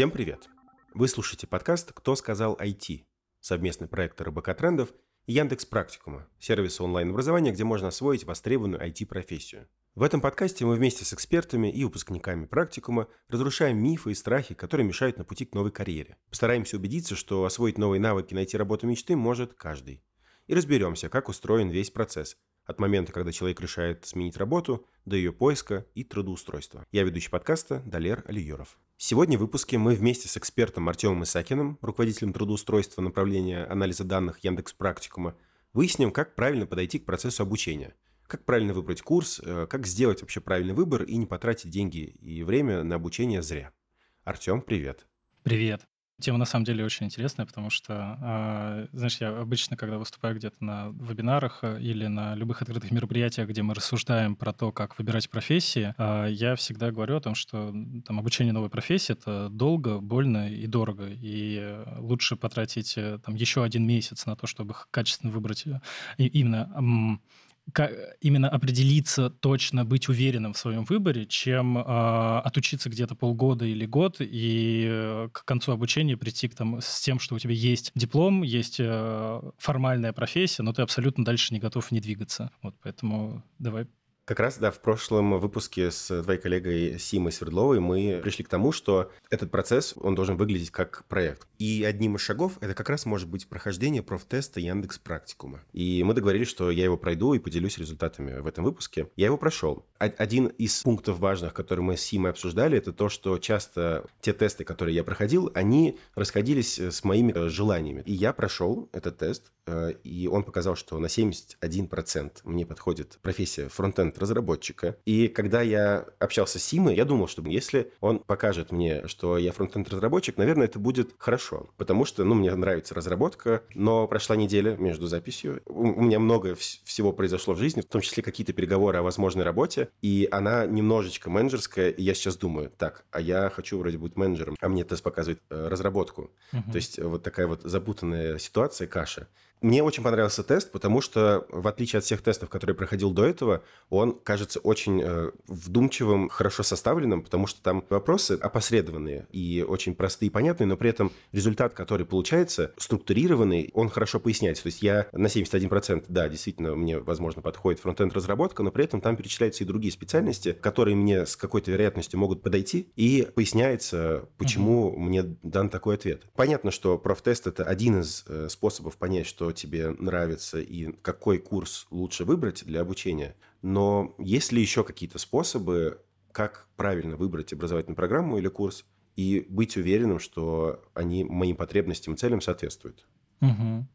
Всем привет! Вы слушаете подкаст «Кто сказал IT?» совместный проект РБК Трендов и Яндекс Практикума, сервиса онлайн-образования, где можно освоить востребованную IT-профессию. В этом подкасте мы вместе с экспертами и выпускниками практикума разрушаем мифы и страхи, которые мешают на пути к новой карьере. Постараемся убедиться, что освоить новые навыки и найти работу мечты может каждый. И разберемся, как устроен весь процесс – от момента, когда человек решает сменить работу, до ее поиска и трудоустройства. Я ведущий подкаста Далер Алиеров. Сегодня в выпуске мы вместе с экспертом Артемом Исакиным, руководителем трудоустройства направления анализа данных Яндекс Практикума, выясним, как правильно подойти к процессу обучения, как правильно выбрать курс, э, как сделать вообще правильный выбор и не потратить деньги и время на обучение зря. Артем, привет. Привет. Тема на самом деле очень интересная, потому что, э, знаешь, я обычно, когда выступаю где-то на вебинарах э, или на любых открытых мероприятиях, где мы рассуждаем про то, как выбирать профессии, э, я всегда говорю о том, что там обучение новой профессии это долго, больно и дорого, и лучше потратить там еще один месяц на то, чтобы качественно выбрать именно именно определиться точно, быть уверенным в своем выборе, чем э, отучиться где-то полгода или год и э, к концу обучения прийти к там, с тем, что у тебя есть диплом, есть э, формальная профессия, но ты абсолютно дальше не готов не двигаться. Вот поэтому давай как раз, да, в прошлом выпуске с твоей коллегой Симой Свердловой мы пришли к тому, что этот процесс, он должен выглядеть как проект. И одним из шагов это как раз может быть прохождение профтеста Яндекс Практикума. И мы договорились, что я его пройду и поделюсь результатами в этом выпуске. Я его прошел. Один из пунктов важных, которые мы с Симой обсуждали, это то, что часто те тесты, которые я проходил, они расходились с моими э, желаниями. И я прошел этот тест, э, и он показал, что на 71% мне подходит профессия фронтенд разработчика. И когда я общался с Симой, я думал, что если он покажет мне, что я фронтенд разработчик, наверное, это будет хорошо. Потому что, ну, мне нравится разработка, но прошла неделя между записью. У меня много всего произошло в жизни, в том числе какие-то переговоры о возможной работе, и она немножечко менеджерская, и я сейчас думаю, так, а я хочу вроде быть менеджером, а мне тест показывает э, разработку. Угу. То есть вот такая вот запутанная ситуация, каша. Мне очень понравился тест, потому что, в отличие от всех тестов, которые я проходил до этого, он кажется очень э, вдумчивым, хорошо составленным, потому что там вопросы опосредованные и очень простые и понятные, но при этом результат, который получается, структурированный, он хорошо поясняется. То есть я на 71%, да, действительно, мне, возможно, подходит фронтенд разработка, но при этом там перечисляются и другие специальности, которые мне с какой-то вероятностью могут подойти, и поясняется, почему угу. мне дан такой ответ. Понятно, что профтест – это один из э, способов понять, что тебе нравится и какой курс лучше выбрать для обучения. Но есть ли еще какие-то способы, как правильно выбрать образовательную программу или курс и быть уверенным, что они моим потребностям и целям соответствуют? Угу.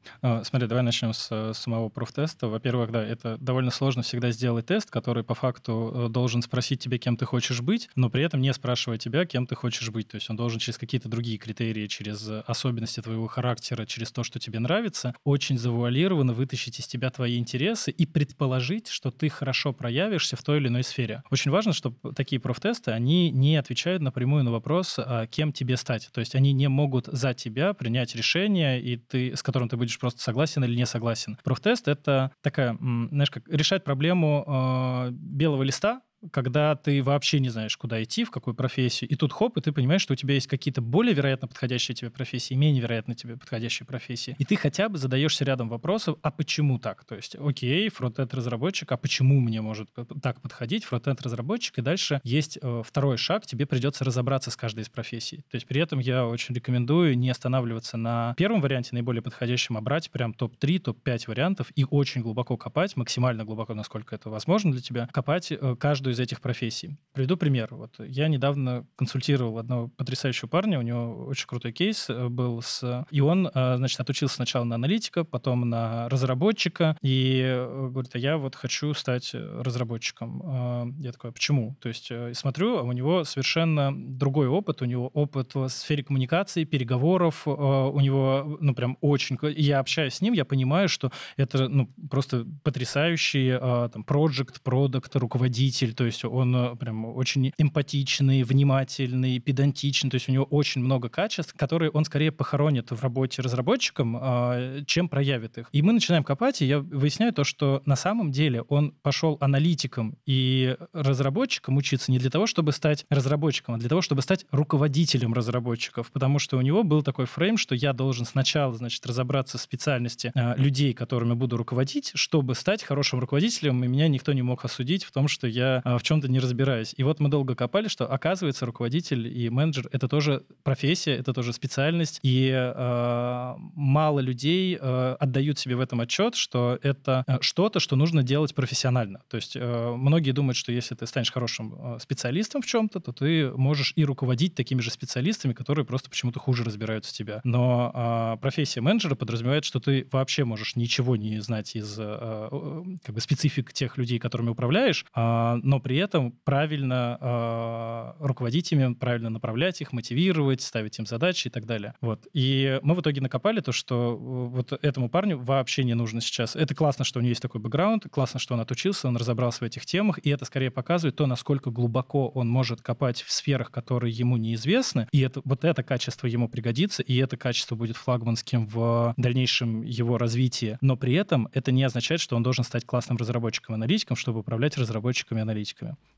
Смотри, давай начнем с э, самого профтеста. Во-первых, да, это довольно сложно всегда сделать тест, который по факту э, должен спросить тебя, кем ты хочешь быть, но при этом не спрашивая тебя, кем ты хочешь быть. То есть он должен через какие-то другие критерии, через особенности твоего характера, через то, что тебе нравится, очень завуалированно вытащить из тебя твои интересы и предположить, что ты хорошо проявишься в той или иной сфере. Очень важно, чтобы такие профтесты, они не отвечают напрямую на вопрос, а кем тебе стать. То есть они не могут за тебя принять решение, и ты с которым ты будешь просто согласен или не согласен. Профтест — это такая, знаешь, как решать проблему э, белого листа, когда ты вообще не знаешь, куда идти, в какую профессию, и тут хоп, и ты понимаешь, что у тебя есть какие-то более вероятно подходящие тебе профессии, менее вероятно тебе подходящие профессии. И ты хотя бы задаешься рядом вопросов, а почему так? То есть, окей, фронтенд-разработчик, а почему мне может так подходить фронтенд-разработчик? И дальше есть э, второй шаг, тебе придется разобраться с каждой из профессий. То есть, при этом я очень рекомендую не останавливаться на первом варианте, наиболее подходящем, а брать прям топ-3, топ-5 вариантов и очень глубоко копать, максимально глубоко, насколько это возможно для тебя, копать э, каждую из этих профессий. Приведу пример. Вот я недавно консультировал одного потрясающего парня, у него очень крутой кейс э, был с... И он, э, значит, отучился сначала на аналитика, потом на разработчика, и э, говорит, а я вот хочу стать разработчиком. Я такой, а почему? То есть смотрю, а у него совершенно другой опыт, у него опыт в сфере коммуникации, переговоров, у него, ну, прям очень... Я общаюсь с ним, я понимаю, что это, ну, просто потрясающий там, проект, продукт, руководитель, то то есть он э, прям очень эмпатичный, внимательный, педантичный, то есть у него очень много качеств, которые он скорее похоронит в работе разработчиком, а, чем проявит их. И мы начинаем копать, и я выясняю то, что на самом деле он пошел аналитиком и разработчиком учиться не для того, чтобы стать разработчиком, а для того, чтобы стать руководителем разработчиков, потому что у него был такой фрейм, что я должен сначала, значит, разобраться в специальности э, людей, которыми буду руководить, чтобы стать хорошим руководителем, и меня никто не мог осудить в том, что я в чем-то не разбираюсь. И вот мы долго копали, что оказывается руководитель и менеджер — это тоже профессия, это тоже специальность, и э, мало людей э, отдают себе в этом отчет, что это э, что-то, что нужно делать профессионально. То есть э, многие думают, что если ты станешь хорошим э, специалистом в чем-то, то ты можешь и руководить такими же специалистами, которые просто почему-то хуже разбираются в тебя. Но э, профессия менеджера подразумевает, что ты вообще можешь ничего не знать из э, э, как бы специфик тех людей, которыми управляешь, э, но при этом правильно э, руководить ими, правильно направлять их, мотивировать, ставить им задачи и так далее. Вот. И мы в итоге накопали то, что вот этому парню вообще не нужно сейчас. Это классно, что у него есть такой бэкграунд, классно, что он отучился, он разобрался в этих темах, и это скорее показывает то, насколько глубоко он может копать в сферах, которые ему неизвестны, и это, вот это качество ему пригодится, и это качество будет флагманским в дальнейшем его развитии. Но при этом это не означает, что он должен стать классным разработчиком-аналитиком, чтобы управлять разработчиками-аналитиками.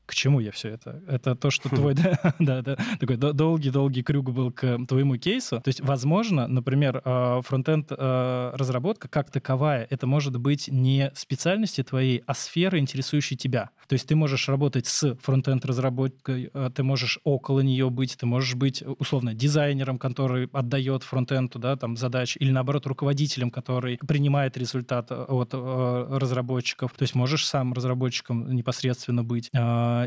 К чему я все это? Это то, что твой да, да, такой долгий-долгий крюк был к твоему кейсу. То есть, возможно, например, а, фронтенд а, разработка как таковая, это может быть не специальности твоей, а сферы, интересующей тебя. То есть ты можешь работать с фронтенд разработкой, а, ты можешь около нее быть, ты можешь быть условно дизайнером, который отдает фронтенду, да, там задачи, или наоборот руководителем, который принимает результат от разработчиков. То есть можешь сам разработчиком непосредственно быть.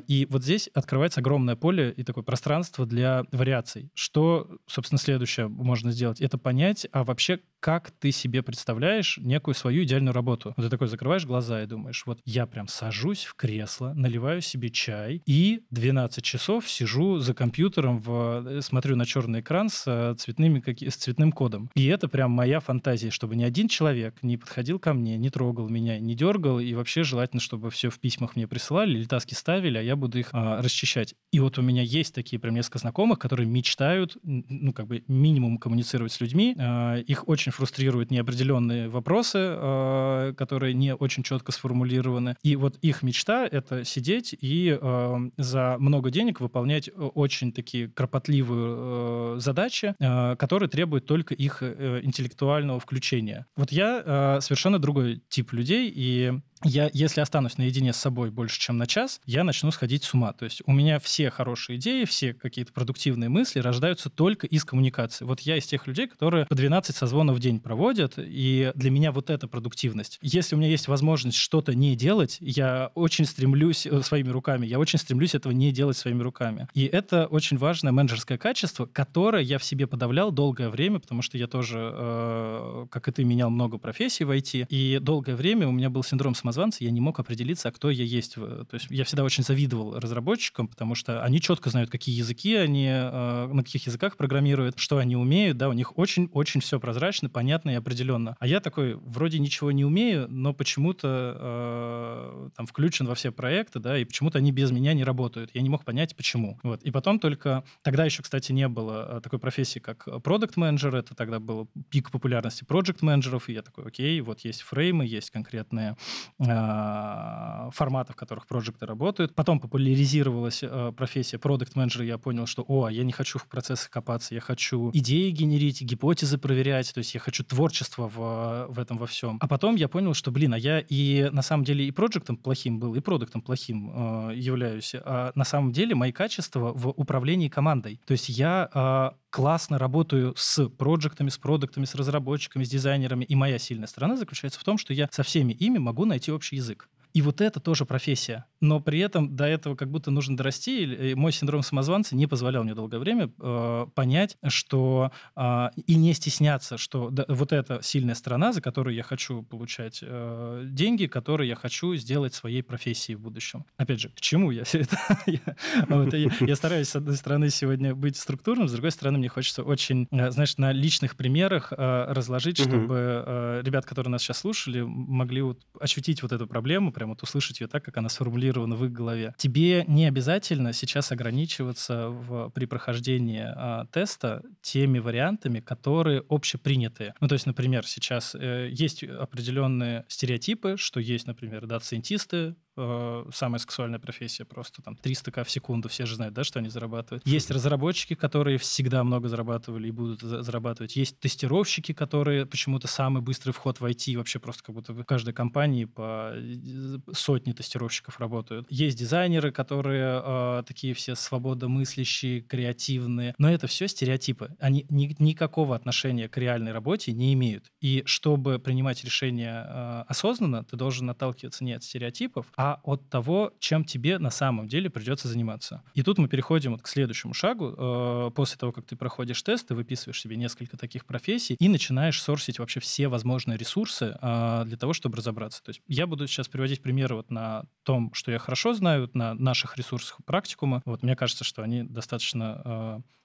И вот здесь открывается огромное поле и такое пространство для вариаций. Что, собственно, следующее можно сделать? Это понять, а вообще как ты себе представляешь некую свою идеальную работу. Вот ты такой закрываешь глаза и думаешь, вот я прям сажусь в кресло, наливаю себе чай и 12 часов сижу за компьютером, в, э, смотрю на черный экран с, э, цветными, с цветным кодом. И это прям моя фантазия, чтобы ни один человек не подходил ко мне, не трогал меня, не дергал, и вообще желательно, чтобы все в письмах мне присылали или таски ставили, а я буду их а, расчищать. И вот у меня есть такие прям несколько знакомых, которые мечтают, ну, как бы минимум коммуницировать с людьми. А, их очень фрустрируют неопределенные вопросы, э, которые не очень четко сформулированы. И вот их мечта — это сидеть и э, за много денег выполнять очень такие кропотливые э, задачи, которые требуют только их интеллектуального включения. Вот я совершенно другой тип людей, и я, если останусь наедине с собой больше, чем на час, я начну сходить с ума. То есть у меня все хорошие идеи, все какие-то продуктивные мысли рождаются только из коммуникации. Вот я из тех людей, которые по 12 созвонов в день проводят, и для меня вот эта продуктивность. Если у меня есть возможность что-то не делать, я очень стремлюсь э, своими руками, я очень стремлюсь этого не делать своими руками. И это очень важное менеджерское качество, которое я в себе подавлял долгое время, потому что я тоже, э, как и ты, менял много профессий в IT, и долгое время у меня был синдром самозванца, я не мог определиться, а кто я есть. То есть я всегда очень завидовал разработчикам, потому что они четко знают, какие языки они, э, на каких языках программируют, что они умеют, да, у них очень-очень все прозрачно, понятно и определенно. А я такой, вроде ничего не умею, но почему-то э, там включен во все проекты, да, и почему-то они без меня не работают. Я не мог понять, почему. Вот. И потом только... Тогда еще, кстати, не было э, такой профессии, как продукт менеджер это тогда был пик популярности проект менеджеров и я такой, окей, вот есть фреймы, есть конкретные Э, форматов, в которых проекты работают. Потом популяризировалась э, профессия продукт менеджера я понял, что, о, я не хочу в процессы копаться, я хочу идеи генерить, гипотезы проверять, то есть я хочу творчество в, в этом во всем. А потом я понял, что, блин, а я и на самом деле и проектом плохим был, и продуктом плохим э, являюсь. А на самом деле мои качества в управлении командой. То есть я э, классно работаю с проектами, с продуктами, с разработчиками, с дизайнерами. И моя сильная сторона заключается в том, что я со всеми ими могу найти общий язык. И вот это тоже профессия. Но при этом до этого как будто нужно дорасти. И мой синдром самозванца не позволял мне долгое время э, понять, что э, и не стесняться, что да, вот эта сильная сторона, за которую я хочу получать э, деньги, которые я хочу сделать своей профессией в будущем. Опять же, к чему я все это? Я стараюсь, с одной стороны, сегодня быть структурным, с другой стороны, мне хочется очень, э, знаешь, на личных примерах э, разложить, чтобы э, ребят, которые нас сейчас слушали, могли ощутить вот эту проблему, прям вот услышать ее так, как она сформулирована в их голове. Тебе не обязательно сейчас ограничиваться в, при прохождении а, теста теми вариантами, которые общепринятые. Ну, то есть, например, сейчас э, есть определенные стереотипы, что есть, например, дата-сайентисты, э, самая сексуальная профессия, просто там 300 к в секунду, все же знают, да, что они зарабатывают. Есть разработчики, которые всегда много зарабатывали и будут зарабатывать. Есть тестировщики, которые почему-то самый быстрый вход в IT, вообще просто как будто в каждой компании по э, сотни тестировщиков работают. Есть дизайнеры, которые э, такие все свободомыслящие, креативные, но это все стереотипы. Они ни, никакого отношения к реальной работе не имеют. И чтобы принимать решения э, осознанно, ты должен отталкиваться не от стереотипов, а от того, чем тебе на самом деле придется заниматься. И тут мы переходим вот к следующему шагу. Э, после того, как ты проходишь тест, ты выписываешь себе несколько таких профессий и начинаешь сорсить вообще все возможные ресурсы э, для того, чтобы разобраться. То есть я буду сейчас приводить примеры вот на том, что я хорошо знаю, на наших ресурсах практикума. Вот мне кажется, что они достаточно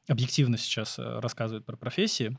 э, объективно сейчас рассказывают про профессии.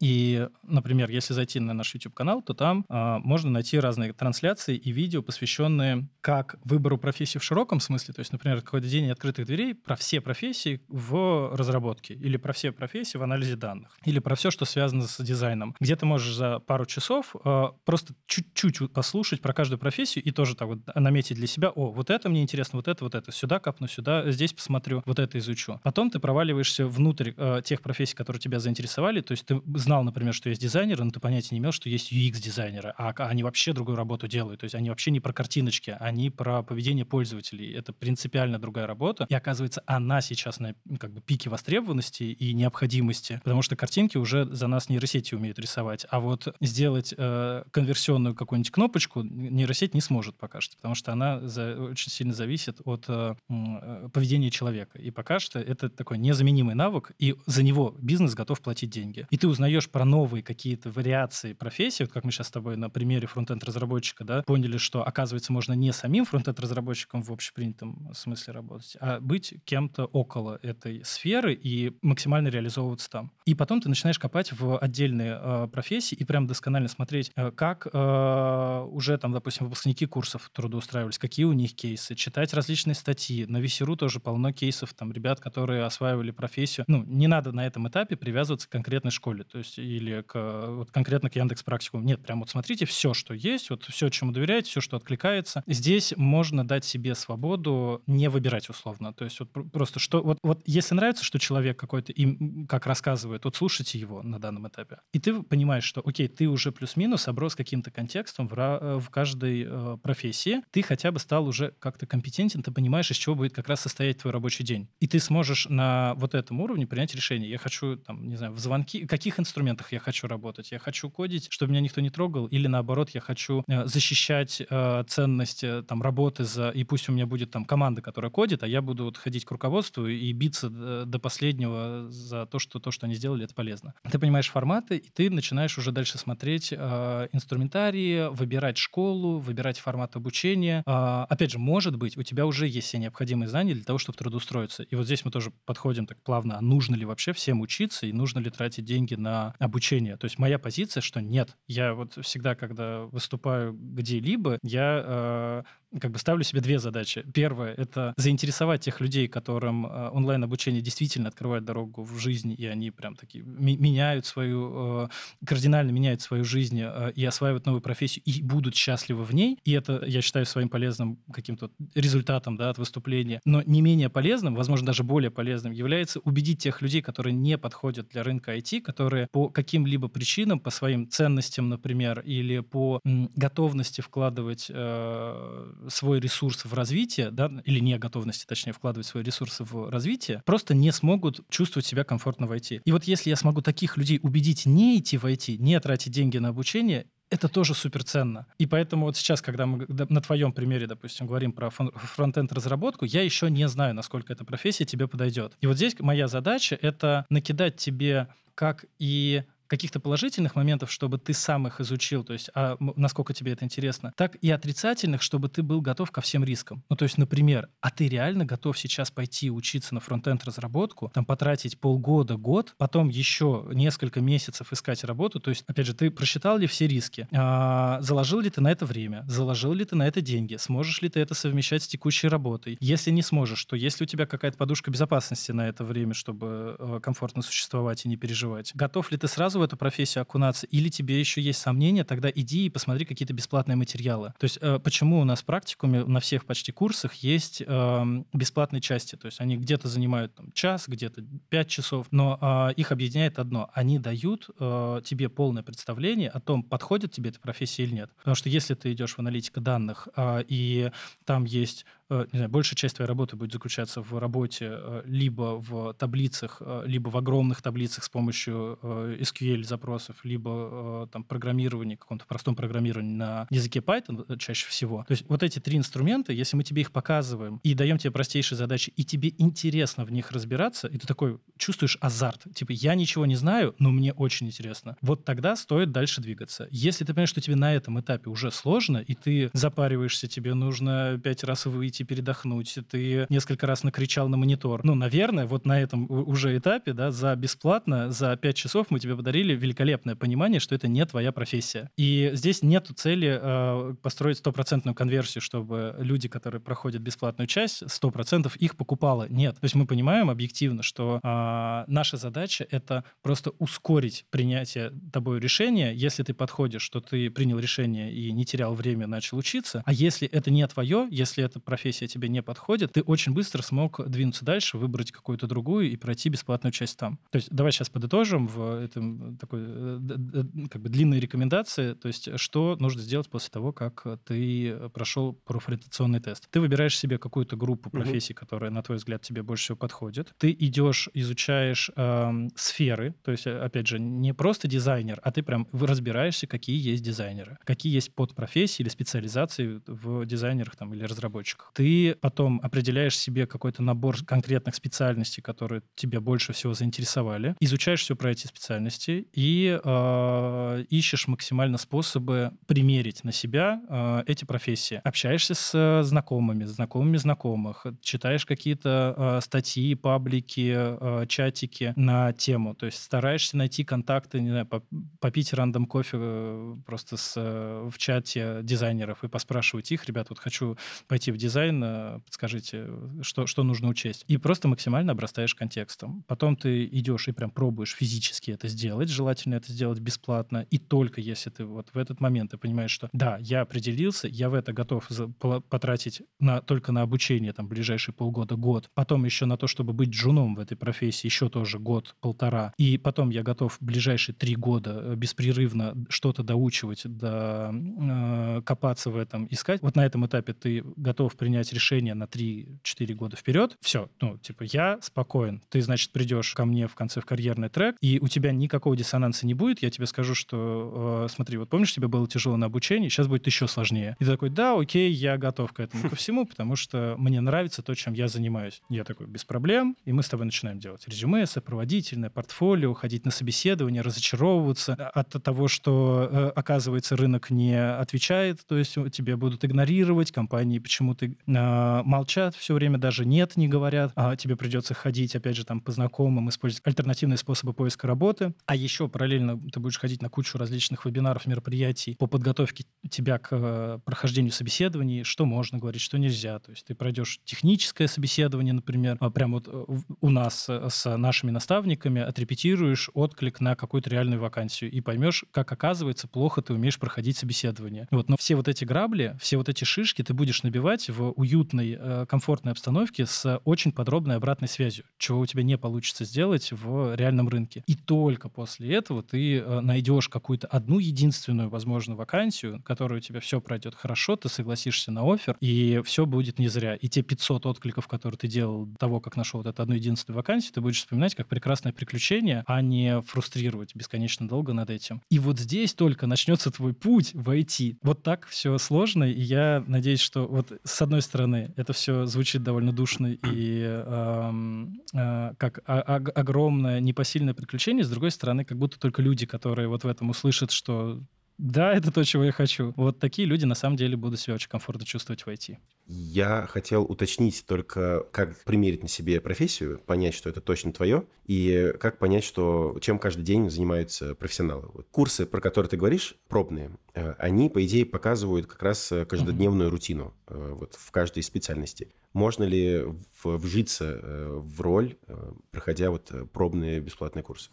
И, например, если зайти на наш YouTube-канал, то там а, можно найти разные трансляции и видео, посвященные как выбору профессии в широком смысле, то есть, например, какой-то день открытых дверей про все профессии в разработке, или про все профессии в анализе данных, или про все, что связано с дизайном, где ты можешь за пару часов а, просто чуть-чуть послушать про каждую профессию и тоже так вот наметить для себя, о, вот это мне интересно, вот это, вот это, сюда капну, сюда, здесь посмотрю, вот это изучу. Потом ты проваливаешься внутрь э, тех профессий, которые тебя заинтересовали, то есть ты знал, например, что есть дизайнеры, но ты понятия не имел, что есть UX-дизайнеры, а они вообще другую работу делают. То есть они вообще не про картиночки, они про поведение пользователей. Это принципиально другая работа. И оказывается, она сейчас на как бы пике востребованности и необходимости, потому что картинки уже за нас нейросети умеют рисовать. А вот сделать э, конверсионную какую-нибудь кнопочку нейросеть не сможет пока что, потому что она за, очень сильно зависит от э, э, поведения человека. И пока что это такой незаменимый навык, и за него бизнес готов платить деньги. И ты узнаешь узнаешь про новые какие-то вариации профессий, вот как мы сейчас с тобой на примере фронтенд-разработчика, да, поняли, что, оказывается, можно не самим фронтенд-разработчиком в общепринятом смысле работать, а быть кем-то около этой сферы и максимально реализовываться там. И потом ты начинаешь копать в отдельные э, профессии и прям досконально смотреть, э, как э, уже там, допустим, выпускники курсов трудоустраивались, какие у них кейсы, читать различные статьи. На Весеру тоже полно кейсов, там, ребят, которые осваивали профессию. Ну, не надо на этом этапе привязываться к конкретной школе. То есть или к, вот конкретно к Яндекс Практикуму. Нет, прям вот смотрите все, что есть, вот все, чему доверяете, все, что откликается. Здесь можно дать себе свободу не выбирать условно. То есть вот просто что... Вот, вот если нравится, что человек какой-то им как рассказывает, вот слушайте его на данном этапе. И ты понимаешь, что, окей, ты уже плюс-минус оброс каким-то контекстом в, э, в каждой э, профессии, ты хотя бы стал уже как-то компетентен, ты понимаешь, из чего будет как раз состоять твой рабочий день. И ты сможешь на вот этом уровне принять решение. Я хочу, там, не знаю, в звонки, каких инструментах я хочу работать. Я хочу кодить, чтобы меня никто не трогал, или наоборот, я хочу э, защищать э, ценность э, там работы за, и пусть у меня будет там команда, которая кодит, а я буду вот ходить к руководству и биться до, до последнего за то, что то, что они сделали, это полезно. Ты понимаешь форматы, и ты начинаешь уже дальше смотреть э, инструментарии, выбирать школу, выбирать формат обучения. Э, опять же, может быть, у тебя уже есть все необходимые знания для того, чтобы трудоустроиться. И вот здесь мы тоже подходим так плавно, а нужно ли вообще всем учиться, и нужно ли тратить деньги на обучения. То есть моя позиция, что нет. Я вот всегда, когда выступаю где-либо, я э, как бы ставлю себе две задачи. Первое — это заинтересовать тех людей, которым э, онлайн-обучение действительно открывает дорогу в жизни, и они прям такие меняют свою, э, кардинально меняют свою жизнь э, и осваивают новую профессию, и будут счастливы в ней. И это, я считаю, своим полезным каким-то результатом да, от выступления. Но не менее полезным, возможно, даже более полезным, является убедить тех людей, которые не подходят для рынка IT, которые по каким-либо причинам, по своим ценностям, например, или по готовности вкладывать свой ресурс в развитие, да, или не готовности, точнее, вкладывать свои ресурсы в развитие, просто не смогут чувствовать себя комфортно в IT. И вот если я смогу таких людей убедить не идти в IT, не тратить деньги на обучение, это тоже суперценно. И поэтому вот сейчас, когда мы на твоем примере, допустим, говорим про фронтенд разработку, я еще не знаю, насколько эта профессия тебе подойдет. И вот здесь моя задача — это накидать тебе как и каких-то положительных моментов, чтобы ты сам их изучил, то есть а, насколько тебе это интересно, так и отрицательных, чтобы ты был готов ко всем рискам. Ну, то есть, например, а ты реально готов сейчас пойти учиться на фронтенд разработку, там потратить полгода, год, потом еще несколько месяцев искать работу, то есть, опять же, ты просчитал ли все риски, а, заложил ли ты на это время, заложил ли ты на это деньги, сможешь ли ты это совмещать с текущей работой. Если не сможешь, то есть ли у тебя какая-то подушка безопасности на это время, чтобы э, комфортно существовать и не переживать? Готов ли ты сразу в эту профессию окунаться, или тебе еще есть сомнения, тогда иди и посмотри какие-то бесплатные материалы. То есть э, почему у нас в практикуме на всех почти курсах есть э, бесплатные части, то есть они где-то занимают там, час, где-то пять часов, но э, их объединяет одно. Они дают э, тебе полное представление о том, подходит тебе эта профессия или нет. Потому что если ты идешь в аналитику данных, э, и там есть не знаю, большая часть твоей работы будет заключаться в работе э, либо в таблицах, э, либо в огромных таблицах с помощью SQL-запросов, либо там программирование, каком-то простом программировании на языке Python чаще всего. То есть вот эти три инструмента, если мы тебе их показываем и даем тебе простейшие задачи, и тебе интересно в них разбираться, и ты такой чувствуешь азарт, типа я ничего не знаю, но мне очень интересно, вот тогда стоит дальше двигаться. Если ты понимаешь, что тебе на этом этапе уже сложно, и ты запариваешься, тебе нужно пять раз выйти выйти передохнуть, ты несколько раз накричал на монитор. Ну, наверное, вот на этом уже этапе, да, за бесплатно, за 5 часов мы тебе подарили великолепное понимание, что это не твоя профессия. И здесь нету цели э, построить стопроцентную конверсию, чтобы люди, которые проходят бесплатную часть, 100% их покупало. Нет. То есть мы понимаем объективно, что э, наша задача — это просто ускорить принятие тобой решения. Если ты подходишь, что ты принял решение и не терял время, начал учиться. А если это не твое, если это профессия профессия тебе не подходит, ты очень быстро смог двинуться дальше, выбрать какую-то другую и пройти бесплатную часть там. То есть давай сейчас подытожим в этом такой э, как бы длинной рекомендации, то есть что нужно сделать после того, как ты прошел профориентационный тест. Ты выбираешь себе какую-то группу профессий, угу. которая, на твой взгляд, тебе больше всего подходит. Ты идешь, изучаешь э, сферы, то есть, опять же, не просто дизайнер, а ты прям разбираешься, какие есть дизайнеры, какие есть подпрофессии или специализации в дизайнерах там, или разработчиках ты потом определяешь себе какой-то набор конкретных специальностей, которые тебя больше всего заинтересовали, изучаешь все про эти специальности и э, ищешь максимально способы примерить на себя э, эти профессии. Общаешься с знакомыми, знакомыми знакомых, читаешь какие-то э, статьи, паблики, э, чатики на тему, то есть стараешься найти контакты, не знаю, попить рандом кофе э, просто с, э, в чате дизайнеров и поспрашивать их, ребят, вот хочу пойти в дизайн, э, подскажите, что, что нужно учесть. И просто максимально обрастаешь контекстом. Потом ты идешь и прям пробуешь физически это сделать, желательно это сделать бесплатно, и только если ты вот в этот момент ты понимаешь, что да, я определился, я в это готов потратить на, только на обучение там ближайшие полгода, год, потом еще на то, чтобы быть джуном в этой профессии, еще тоже год-полтора, и потом я готов ближайшие три года э, беспрерывно что-то доучивать, до, э, копаться в этом, искать. Вот на этом этапе ты готов принять принять решение на 3-4 года вперед, все, ну, типа, я спокоен. Ты, значит, придешь ко мне в конце в карьерный трек, и у тебя никакого диссонанса не будет. Я тебе скажу, что, э, смотри, вот помнишь, тебе было тяжело на обучении, сейчас будет еще сложнее. И ты такой, да, окей, я готов к этому, ко всему, потому что мне нравится то, чем я занимаюсь. Я такой, без проблем, и мы с тобой начинаем делать резюме, сопроводительное, портфолио, ходить на собеседование, разочаровываться от того, что, э, оказывается, рынок не отвечает, то есть тебе будут игнорировать, компании почему-то э, молчат все время, даже нет не говорят, а тебе придется ходить, опять же, там по знакомым, использовать альтернативные способы поиска работы, а еще параллельно ты будешь ходить на кучу различных вебинаров, мероприятий по подготовке тебя к э, прохождению собеседований, что можно говорить, что нельзя. То есть ты пройдешь техническое собеседование, например, а прямо вот э, у нас э, с нашими наставниками отрепетируешь отклик на какую-то реальную вакансию и поймешь, как оказывается плохо ты умеешь проходить собеседование. Вот, но все вот эти грабли, все вот эти шишки ты будешь набивать в уютной, э, комфортной обстановке с очень подробной обратной связью, чего у тебя не получится сделать в реальном рынке. И только после этого ты э, найдешь какую-то одну единственную, возможно, вакансию, которая у тебя все пройдет хорошо, ты согласишься на офер, и все будет не зря. И те 500 откликов, которые ты делал до того, как нашел вот эту одну единственную вакансию, ты будешь вспоминать как прекрасное приключение, а не фрустрировать бесконечно долго над этим. И вот здесь только начнется твой путь в IT. Вот так все сложно, и я надеюсь, что вот с одной одной стороны, это все звучит довольно душно и э, э, как огромное непосильное приключение, с другой стороны, как будто только люди, которые вот в этом услышат, что да, это то, чего я хочу. Вот такие люди на самом деле будут себя очень комфортно чувствовать в IT. Я хотел уточнить только, как примерить на себе профессию, понять, что это точно твое, и как понять, что чем каждый день занимаются профессионалы. Вот курсы, про которые ты говоришь, пробные, э, они, по идее, показывают как раз э, каждодневную mm-hmm. рутину э, вот, в каждой специальности. Можно ли вжиться в роль, проходя вот пробные бесплатные курсы?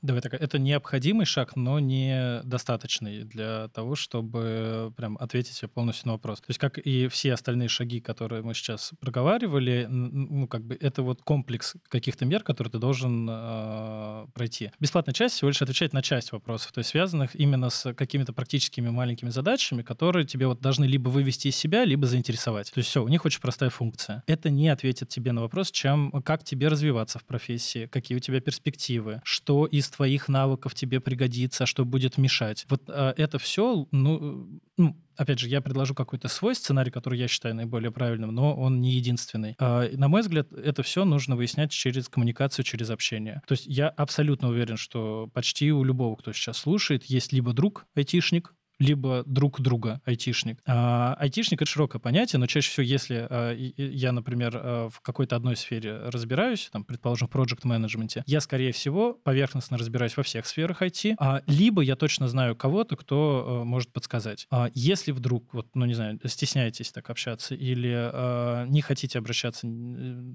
Давай так, это необходимый шаг, но не достаточный для того, чтобы прям ответить себе полностью на вопрос. То есть, как и все остальные шаги, которые мы сейчас проговаривали, ну, как бы это вот комплекс каких-то мер, которые ты должен э, пройти. Бесплатная часть всего лишь отвечает на часть вопросов, то есть связанных именно с какими-то практическими маленькими задачами, которые тебе вот должны либо вывести из себя, либо заинтересовать. То есть все, у них очень простая функция. Это не ответит тебе на вопрос, чем, как тебе развиваться в профессии, какие у тебя перспективы, что из твоих навыков тебе пригодится, что будет мешать. Вот э, это все, ну, ну опять же, я предложу какой-то свой сценарий, который я считаю наиболее правильным, но он не единственный. А, на мой взгляд, это все нужно выяснять через коммуникацию, через общение. То есть я абсолютно уверен, что почти у любого, кто сейчас слушает, есть либо друг айтишник, либо друг друга айтишник. А, айтишник — это широкое понятие, но чаще всего, если а, я, например, а, в какой-то одной сфере разбираюсь, там, предположим, в проект менеджменте я, скорее всего, поверхностно разбираюсь во всех сферах IT, а, либо я точно знаю кого-то, кто а, может подсказать. А, если вдруг, вот, ну, не знаю, стесняетесь так общаться или а, не хотите обращаться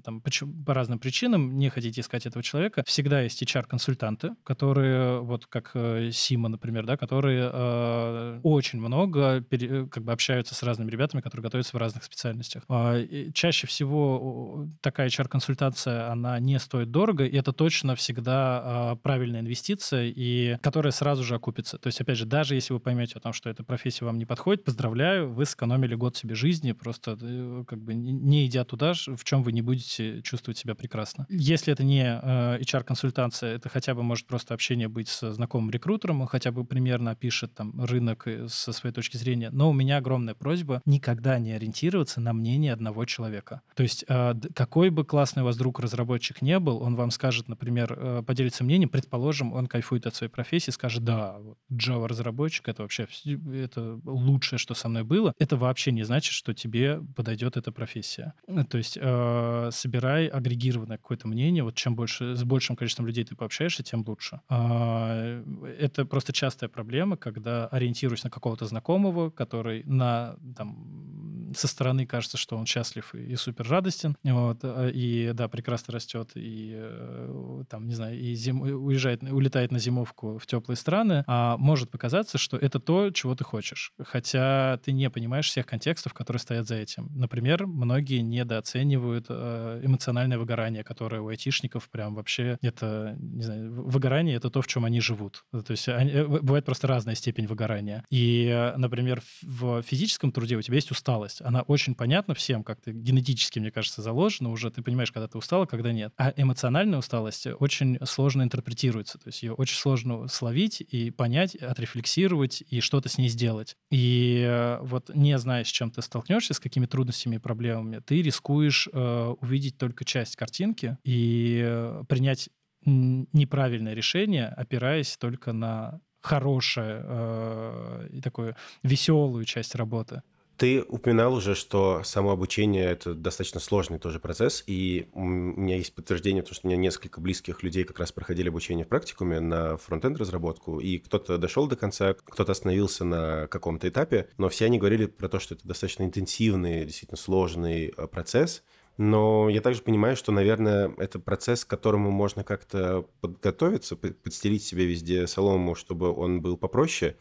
там, по, по разным причинам, не хотите искать этого человека, всегда есть HR-консультанты, которые, вот как э, Сима, например, да, которые очень много как бы общаются с разными ребятами, которые готовятся в разных специальностях. А, чаще всего такая HR-консультация, она не стоит дорого, и это точно всегда а, правильная инвестиция, и которая сразу же окупится. То есть, опять же, даже если вы поймете о том, что эта профессия вам не подходит, поздравляю, вы сэкономили год себе жизни, просто э, как бы не идя туда, в чем вы не будете чувствовать себя прекрасно. Если это не э, HR-консультация, это хотя бы может просто общение быть с знакомым рекрутером, он хотя бы примерно опишет там рынок рынок со своей точки зрения, но у меня огромная просьба никогда не ориентироваться на мнение одного человека. То есть а, какой бы классный у вас друг разработчик не был, он вам скажет, например, э, поделится мнением, предположим, он кайфует от своей профессии, скажет, да, Java разработчик это вообще это лучшее, что со мной было. Это вообще не значит, что тебе подойдет эта профессия. То есть э, собирай агрегированное какое-то мнение. Вот чем больше с большим количеством людей ты пообщаешься, тем лучше. А, это просто частая проблема, когда ориентируешься ориентируюсь на какого-то знакомого, который на, там, со стороны кажется, что он счастлив и, и супер радостен, вот, э, и, да, прекрасно растет, и, э, там, не знаю, и зим, уезжает, улетает на зимовку в теплые страны, а может показаться, что это то, чего ты хочешь, хотя ты не понимаешь всех контекстов, которые стоят за этим. Например, многие недооценивают э, эмоциональное выгорание, которое у айтишников прям вообще это, не знаю, выгорание — это то, в чем они живут. То есть они, бывает просто разная степень выгорания. И, например, в физическом труде у тебя есть усталость. Она очень понятна всем, как-то генетически, мне кажется, заложена уже. Ты понимаешь, когда ты устала, когда нет. А эмоциональная усталость очень сложно интерпретируется. То есть ее очень сложно словить и понять, отрефлексировать и что-то с ней сделать. И вот не зная, с чем ты столкнешься, с какими трудностями и проблемами, ты рискуешь э, увидеть только часть картинки и принять неправильное решение, опираясь только на хорошая э, и такую веселую часть работы. Ты упоминал уже, что само обучение – это достаточно сложный тоже процесс, и у меня есть подтверждение, то, что у меня несколько близких людей как раз проходили обучение в практикуме на фронтенд разработку, и кто-то дошел до конца, кто-то остановился на каком-то этапе, но все они говорили про то, что это достаточно интенсивный, действительно сложный э, процесс, но я также понимаю, что, наверное, это процесс, к которому можно как-то подготовиться, подстелить себе везде солому, чтобы он был попроще.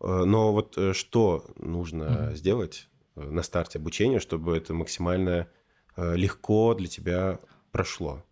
Э, но вот э, что нужно mm-hmm. сделать э, на старте обучения, чтобы это максимально легко для тебя прошло?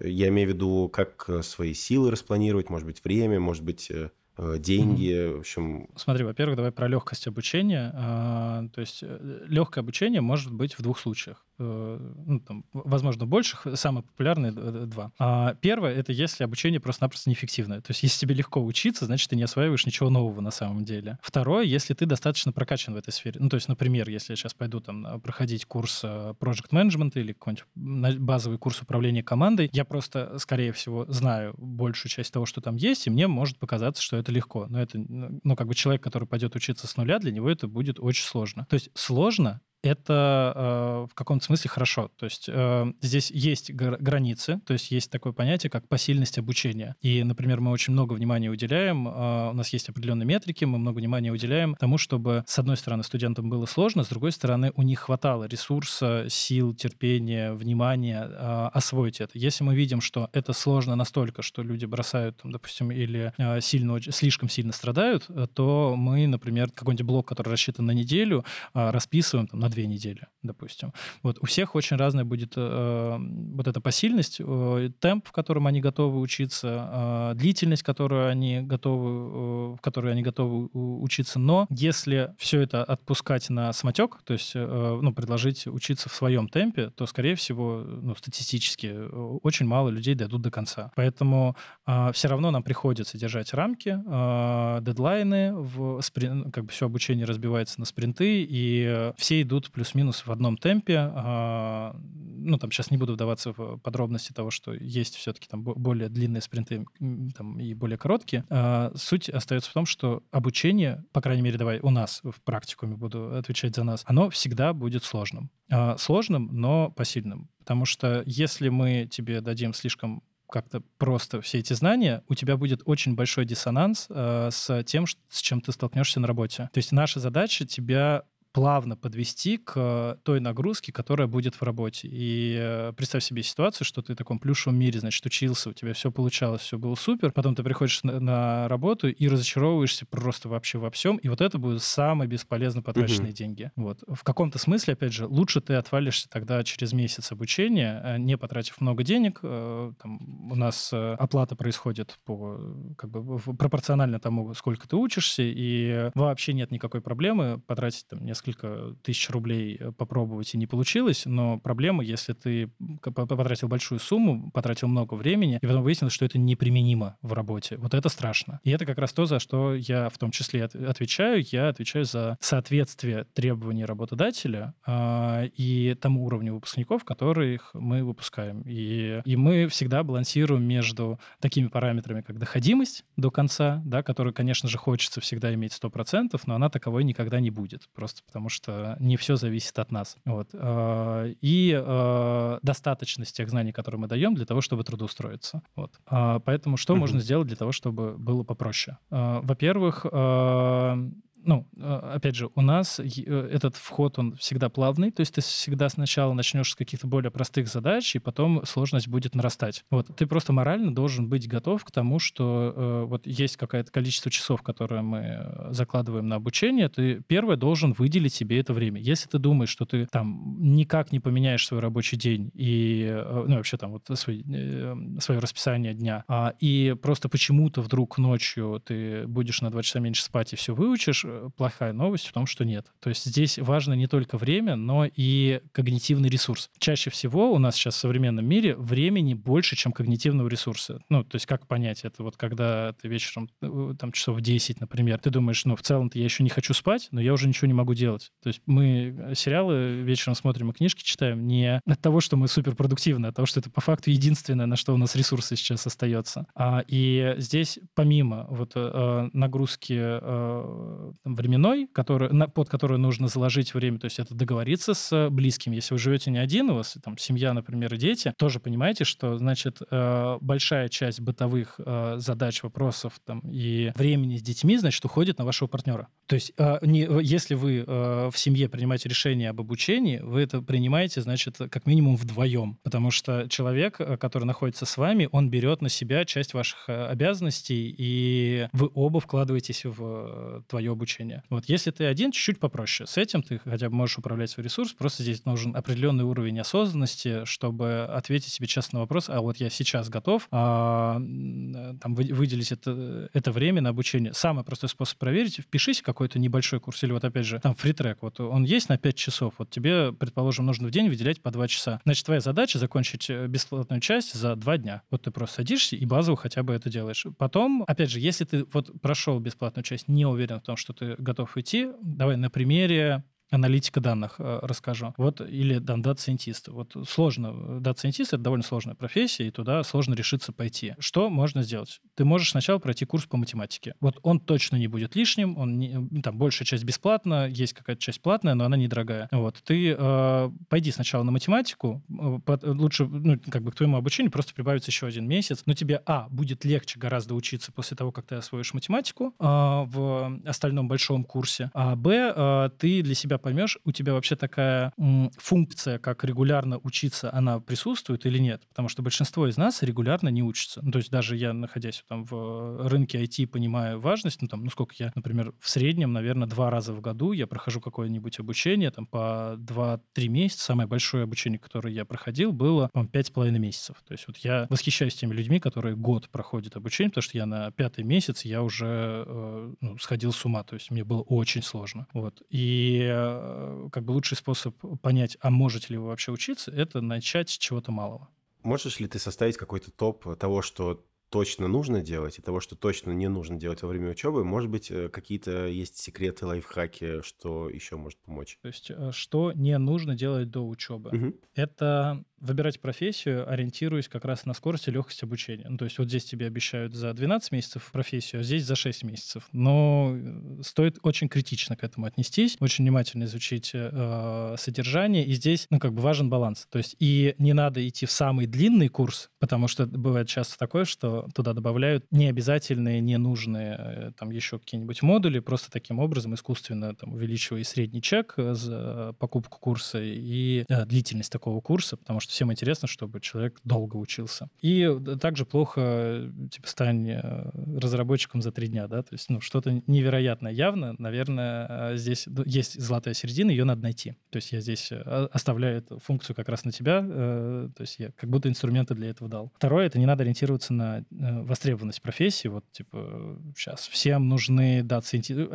Я имею в виду, как свои силы распланировать, может быть, время, может быть, деньги, mm-hmm. в общем. Смотри, во-первых, давай про легкость обучения. А, то есть легкое обучение может быть в двух случаях. Ну, там, возможно, больших, самые популярные два. А первое — это если обучение просто-напросто неэффективное. То есть если тебе легко учиться, значит, ты не осваиваешь ничего нового на самом деле. Второе, если ты достаточно прокачан в этой сфере. Ну, то есть, например, если я сейчас пойду там проходить курс Project Management или какой-нибудь базовый курс управления командой, я просто, скорее всего, знаю большую часть того, что там есть, и мне может показаться, что это легко. Но это, ну, как бы человек, который пойдет учиться с нуля, для него это будет очень сложно. То есть сложно это э, в каком-то смысле хорошо. То есть э, здесь есть гр- границы, то есть есть такое понятие, как посильность обучения. И, например, мы очень много внимания уделяем, э, у нас есть определенные метрики, мы много внимания уделяем тому, чтобы, с одной стороны, студентам было сложно, с другой стороны, у них хватало ресурса, сил, терпения, внимания э, освоить это. Если мы видим, что это сложно настолько, что люди бросают, там, допустим, или э, сильно, слишком сильно страдают, э, то мы, например, какой-нибудь блок, который рассчитан на неделю, э, расписываем там, на две недели, допустим. Вот у всех очень разная будет э, вот эта посильность, э, темп, в котором они готовы учиться, э, длительность, которую они готовы, э, в которой они готовы учиться. Но если все это отпускать на самотек, то есть э, ну, предложить учиться в своем темпе, то, скорее всего, ну, статистически э, очень мало людей дойдут до конца. Поэтому э, все равно нам приходится держать рамки, э, дедлайны, в сприн, как бы все обучение разбивается на спринты, и все идут идут плюс-минус в одном темпе. А, ну, там сейчас не буду вдаваться в подробности того, что есть все-таки там более длинные спринты там, и более короткие. А, суть остается в том, что обучение, по крайней мере, давай у нас в практикуме буду отвечать за нас, оно всегда будет сложным. А, сложным, но посильным. Потому что если мы тебе дадим слишком как-то просто все эти знания, у тебя будет очень большой диссонанс э, с тем, с чем ты столкнешься на работе. То есть наша задача тебя плавно подвести к той нагрузке, которая будет в работе. И э, представь себе ситуацию, что ты в таком плюшевом мире, значит, учился, у тебя все получалось, все было супер, потом ты приходишь на, на работу и разочаровываешься просто вообще во всем, и вот это будут самые бесполезно потраченные угу. деньги. Вот. В каком-то смысле, опять же, лучше ты отвалишься тогда через месяц обучения, э, не потратив много денег. Э, там, у нас оплата происходит по, как бы, пропорционально тому, сколько ты учишься, и вообще нет никакой проблемы потратить там несколько несколько тысяч рублей э, попробовать и не получилось, но проблема, если ты потратил большую сумму, потратил много времени, и потом выяснилось, что это неприменимо в работе. Вот это страшно. И это как раз то, за что я в том числе отвечаю. Я отвечаю за соответствие требований работодателя э, и тому уровню выпускников, которых мы выпускаем. И, и мы всегда балансируем между такими параметрами, как доходимость до конца, да, которую, конечно же, хочется всегда иметь 100%, но она таковой никогда не будет. Просто потому что не все зависит от нас. Вот. А, и а, достаточность тех знаний, которые мы даем для того, чтобы трудоустроиться. Вот. А, поэтому что можно сделать для того, чтобы было попроще? Во-первых, ну, а, опять же, у нас этот вход, он всегда плавный, то есть ты всегда сначала начнешь с каких-то более простых задач, и потом сложность будет нарастать. Вот, ты просто морально должен быть готов к тому, что э, вот есть какое-то количество часов, которое мы э, закладываем на обучение, ты первое должен выделить себе это время. Если ты думаешь, что ты там никак не поменяешь свой рабочий день и, э, ну, вообще там вот свой, э, свое расписание дня, а, и просто почему-то вдруг ночью ты будешь на два часа меньше спать и все выучишь, плохая новость в том, что нет. То есть здесь важно не только время, но и когнитивный ресурс. Чаще всего у нас сейчас в современном мире времени больше, чем когнитивного ресурса. Ну, то есть как понять это? Вот когда ты вечером, э, там, часов 10, например, ты думаешь, ну, в целом-то я еще не хочу спать, но я уже ничего не могу делать. То есть мы сериалы вечером смотрим и книжки читаем не от того, что мы суперпродуктивны, а от того, что это по факту единственное, на что у нас ресурсы сейчас остается. А, и здесь помимо вот э, нагрузки э, временной, который, на, под которую нужно заложить время, то есть это договориться с близким. Если вы живете не один, у вас там семья, например, и дети, тоже понимаете, что, значит, э, большая часть бытовых э, задач, вопросов там, и времени с детьми, значит, уходит на вашего партнера. То есть э, не, если вы в семье принимаете решение об обучении, вы это принимаете, значит, как минимум вдвоем, потому что человек, который находится с вами, он берет на себя часть ваших обязанностей, и вы оба вкладываетесь в твое обучение обучения. Вот если ты один, чуть-чуть попроще. С этим ты хотя бы можешь управлять свой ресурс, просто здесь нужен определенный уровень осознанности, чтобы ответить себе честно на вопрос, а вот я сейчас готов а, там, выделить это, это время на обучение. Самый простой способ проверить, впишись в какой-то небольшой курс, или вот опять же, там free track, вот он есть на 5 часов, вот тебе, предположим, нужно в день выделять по 2 часа. Значит, твоя задача закончить э, бесплатную часть за 2 дня. Вот ты просто садишься и базово хотя бы это делаешь. Потом, опять же, если ты вот прошел бесплатную часть, не уверен в том, что ты готов идти, давай на примере аналитика данных э, расскажу. Вот, или там data scientist. Вот сложно. Data scientist — это довольно сложная профессия, и туда сложно решиться пойти. Что можно сделать? Ты можешь сначала пройти курс по математике. Вот он точно не будет лишним, он не, там большая часть бесплатна, есть какая-то часть платная, но она недорогая. Вот, ты э, пойди сначала на математику, э, под, лучше, ну, как бы к твоему обучению просто прибавится еще один месяц, но тебе, а, будет легче гораздо учиться после того, как ты освоишь математику э, в остальном большом курсе, а, б, э, ты для себя поймешь, у тебя вообще такая м, функция, как регулярно учиться, она присутствует или нет. Потому что большинство из нас регулярно не учится. Ну, то есть даже я, находясь там в рынке IT, понимаю важность, ну, там, ну, сколько я, например, в среднем, наверное, два раза в году я прохожу какое-нибудь обучение, там, по 2-3 месяца. Самое большое обучение, которое я проходил, было, по пять с половиной месяцев. То есть вот я восхищаюсь теми людьми, которые год проходят обучение, потому что я на пятый месяц я уже э, ну, сходил с ума. То есть мне было очень сложно. Вот. И э, как бы лучший способ понять, а можете ли вы вообще учиться, это начать с чего-то малого. Можешь ли ты составить какой-то топ того, что точно нужно делать и того, что точно не нужно делать во время учебы, может быть, э, какие-то есть секреты, лайфхаки, что еще может помочь? То есть, э, что не нужно делать до учебы? Угу. Это выбирать профессию, ориентируясь как раз на скорость и легкость обучения. Ну, то есть вот здесь тебе обещают за 12 месяцев профессию, а здесь за 6 месяцев. Но э, стоит очень критично к этому отнестись, очень внимательно изучить э, содержание. И здесь, ну, как бы важен баланс. То есть и не надо идти в самый длинный курс, потому что бывает часто такое, что туда добавляют необязательные, ненужные э, там еще какие-нибудь модули, просто таким образом искусственно там увеличивая средний чек за покупку курса и э, длительность такого курса, потому что всем интересно, чтобы человек долго учился. И также плохо, типа, стань э, разработчиком за три дня, да, то есть, ну, что-то невероятное явно, наверное, э, здесь есть золотая середина, ее надо найти. То есть я здесь э, оставляю эту функцию как раз на тебя, то есть я как будто инструменты для этого дал. Второе, это не надо ориентироваться на востребованность профессии, вот, типа, сейчас всем нужны дата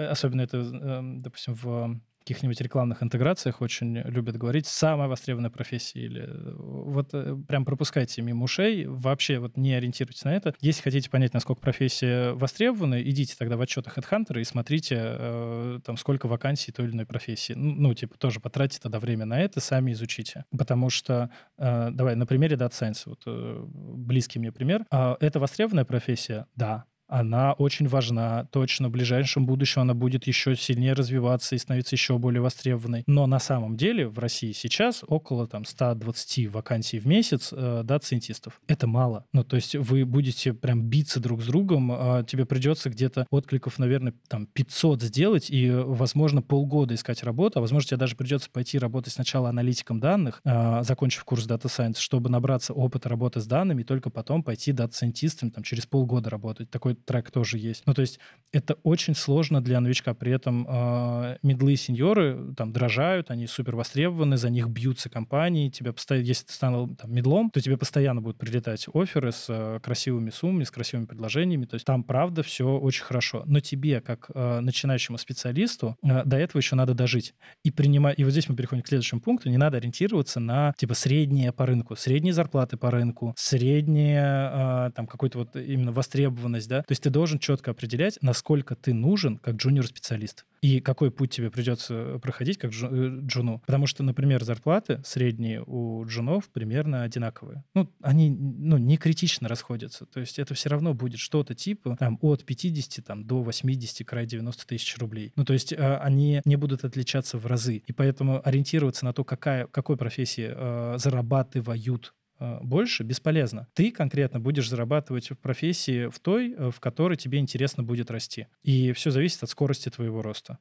особенно это, допустим, в каких-нибудь рекламных интеграциях очень любят говорить самая востребованная профессия или э, вот э, прям пропускайте мимо ушей, вообще вот не ориентируйтесь на это. Если хотите понять, насколько профессия востребована, идите тогда в отчетах HeadHunter и смотрите э, там сколько вакансий той или иной профессии. Ну, ну, типа тоже потратьте тогда время на это, сами изучите. Потому что, э, давай, на примере Data Science, вот э, близкий мне пример. Э, это востребованная профессия? Да она очень важна. Точно в ближайшем будущем она будет еще сильнее развиваться и становиться еще более востребованной. Но на самом деле в России сейчас около там 120 вакансий в месяц э, дата-сайентистов. Это мало. Ну, то есть вы будете прям биться друг с другом, а тебе придется где-то откликов, наверное, там 500 сделать и, возможно, полгода искать работу, а возможно, тебе даже придется пойти работать сначала аналитиком данных, э, закончив курс Data Science, чтобы набраться опыта работы с данными, и только потом пойти data scientist ом там через полгода работать. Такой трек тоже есть. Ну, то есть это очень сложно для новичка. При этом э, мидлы сеньоры там дрожают, они супер востребованы, за них бьются компании. Тебя постоянно, если ты стал там, мидлом, то тебе постоянно будут прилетать офферы с э, красивыми суммами, с красивыми предложениями. То есть там, правда, все очень хорошо. Но тебе, как э, начинающему специалисту, э, до этого еще надо дожить. И принимать... И вот здесь мы переходим к следующему пункту. Не надо ориентироваться на, типа, средние по рынку, средние зарплаты по рынку, средняя, э, там, какой-то вот именно востребованность, да. То есть ты должен четко определять, насколько ты нужен как джуниор-специалист и какой путь тебе придется проходить как э, джуну. Потому что, например, зарплаты средние у джунов примерно одинаковые. Ну, они ну, не критично расходятся. То есть это все равно будет что-то типа там, от 50 там, до 80, край 90 тысяч рублей. Ну, то есть э, они не будут отличаться в разы. И поэтому ориентироваться на то, какая, какой профессии э, зарабатывают Э, больше бесполезно. Ты конкретно будешь зарабатывать в профессии в той, э, в которой тебе интересно будет расти. И все зависит от скорости твоего роста.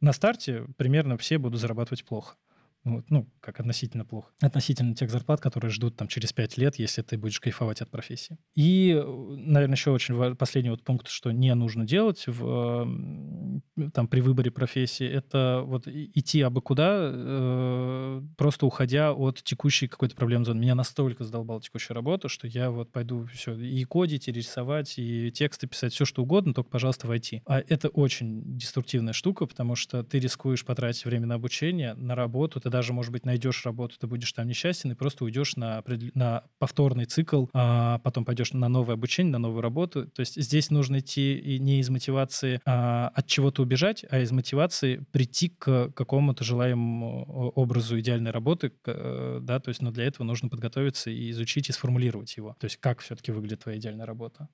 На старте примерно все будут зарабатывать плохо. Вот, ну, как относительно плохо. Относительно тех зарплат, которые ждут там через 5 лет, если ты будешь кайфовать от профессии. И, наверное, еще очень последний вот пункт, что не нужно делать в, там, при выборе профессии, это вот идти абы куда, э, просто уходя от текущей какой-то проблемы зоны. Меня настолько задолбала текущая работа, что я вот пойду все и кодить, и рисовать, и тексты писать, все что угодно, только, пожалуйста, войти. А это очень деструктивная штука, потому что ты рискуешь потратить время на обучение, на работу, ты даже, может быть, найдешь работу, ты будешь там несчастен и просто уйдешь на, на повторный цикл, а потом пойдешь на новое обучение, на новую работу. То есть здесь нужно идти не из мотивации а, от чего-то убежать, а из мотивации прийти к какому-то желаемому образу идеальной работы, э, да, то есть, но для этого нужно подготовиться и изучить и сформулировать его. То есть как все-таки выглядит твоя идеальная работа.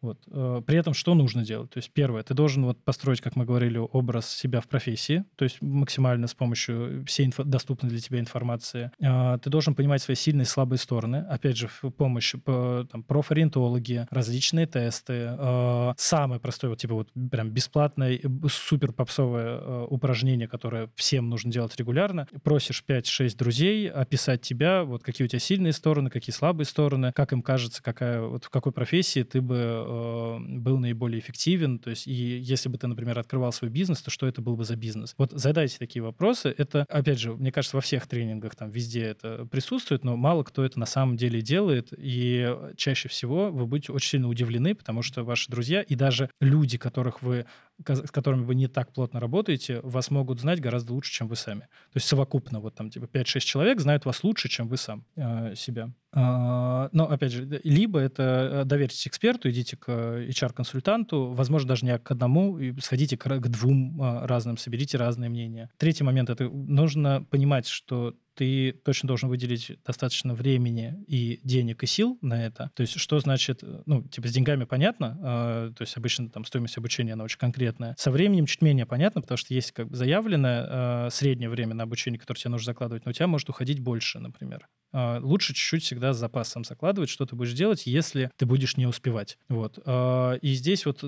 Вот. Э, при этом что нужно делать? То есть первое, ты должен вот построить, как мы говорили, образ себя в профессии, то есть максимально с помощью всей инфо- доступной для тебя информации. А, ты должен понимать свои сильные и слабые стороны. Опять же, в помощь по, там, профориентологи, различные тесты. А, самое простое, вот типа вот прям бесплатное, супер попсовое э, упражнение, которое всем нужно делать регулярно. Просишь 5-6 друзей описать тебя, вот какие у тебя сильные стороны, какие слабые стороны, как им кажется, какая, вот в какой профессии ты бы бы был наиболее эффективен? То есть, и если бы ты, например, открывал свой бизнес, то что это был бы за бизнес? Вот задайте такие вопросы. Это, опять же, мне кажется, во всех тренингах там везде это присутствует, но мало кто это на самом деле делает. И чаще всего вы будете очень сильно удивлены, потому что ваши друзья и даже люди, которых вы с которыми вы не так плотно работаете, вас могут знать гораздо лучше, чем вы сами. То есть совокупно вот там типа 5-6 человек знают вас лучше, чем вы сам э, себя. Э, но, опять же, либо это э, доверьтесь эксперту, идите к HR-консультанту, возможно, даже не к одному, сходите к, к двум э, разным, соберите разные мнения. Третий момент — это нужно понимать, что ты точно должен выделить достаточно времени и денег и сил на это. То есть что значит, э, ну, типа с деньгами понятно, э, то есть обычно там стоимость обучения, она очень конкретная. Со временем чуть менее понятно, потому что есть как бы заявленное э, среднее время на обучение, которое тебе нужно закладывать, но у тебя может уходить больше, например. Э, лучше чуть-чуть всегда с запасом закладывать, что ты будешь делать, если ты будешь не успевать. Вот. Э, и здесь вот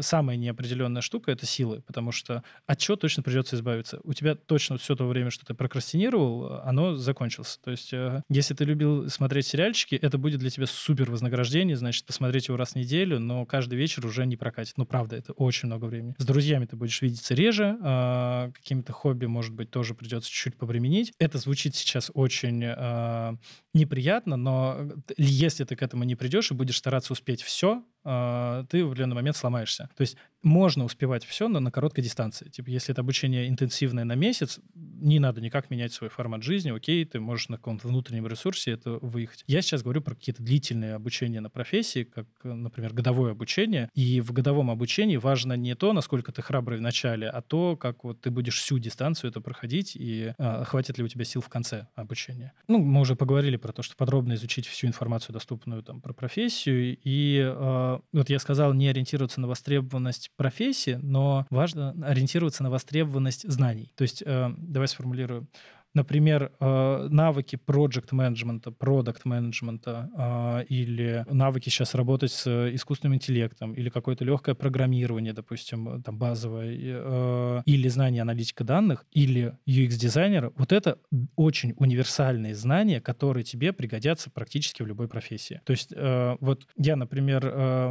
самая неопределенная штука — это силы, потому что от чего точно придется избавиться? У тебя точно все то время, что ты прокрастинировал, оно закончилось. То есть, э, если ты любил смотреть сериальчики, это будет для тебя супер вознаграждение, значит, посмотреть его раз в неделю, но каждый вечер уже не прокатит. Ну, правда, это очень много времени. С друзьями ты будешь видеться реже, а какими-то хобби, может быть, тоже придется чуть-чуть повременить. Это звучит сейчас очень а, неприятно, но если ты к этому не придешь и будешь стараться успеть все, ты в определенный момент сломаешься. То есть можно успевать все, но на короткой дистанции. Типа, если это обучение интенсивное на месяц, не надо никак менять свой формат жизни, окей, ты можешь на каком-то внутреннем ресурсе это выехать. Я сейчас говорю про какие-то длительные обучения на профессии, как, например, годовое обучение. И в годовом обучении важно не то, насколько ты храбрый в начале, а то, как вот ты будешь всю дистанцию это проходить и а, хватит ли у тебя сил в конце обучения. Ну, мы уже поговорили про то, что подробно изучить всю информацию, доступную там про профессию. И а, вот я сказал, не ориентироваться на востребованность профессии, но важно ориентироваться на востребованность знаний. То есть, э, давай сформулирую. Например, э, навыки проект менеджмента, продукт менеджмента э, или навыки сейчас работать с искусственным интеллектом или какое-то легкое программирование, допустим, там базовое, или знание аналитика данных, или UX-дизайнера, вот это очень универсальные знания, которые тебе пригодятся практически в любой профессии. То есть вот я, например,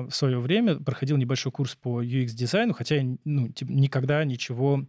в свое время проходил небольшой курс по UX-дизайну, хотя я ну, типа, никогда ничего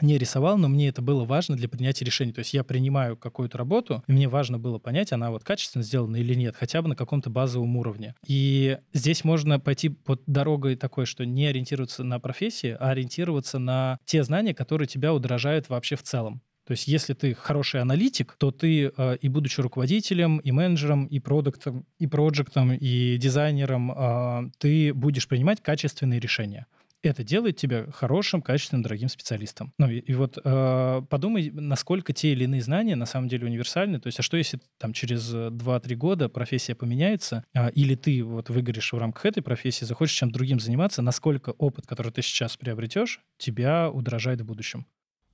не рисовал, но мне это было важно для принятия решений. То есть я принимаю какую-то работу, и мне важно было понять, она вот качественно сделана или нет, хотя бы на каком-то базовом уровне. И здесь можно пойти под дорогой такой, что не ориентироваться на профессии, а ориентироваться на те знания, которые тебя удорожают вообще в целом. То есть, если ты хороший аналитик, то ты э, и будучи руководителем, и менеджером, и продуктом, и проектом, и дизайнером, э, ты будешь принимать качественные решения это делает тебя хорошим, качественным, дорогим специалистом. Ну и, и вот э, подумай, насколько те или иные знания на самом деле универсальны. То есть, а что если там через 2-3 года профессия поменяется, э, или ты вот выгоришь в рамках этой профессии, захочешь чем-то другим заниматься, насколько опыт, который ты сейчас приобретешь, тебя удорожает в будущем?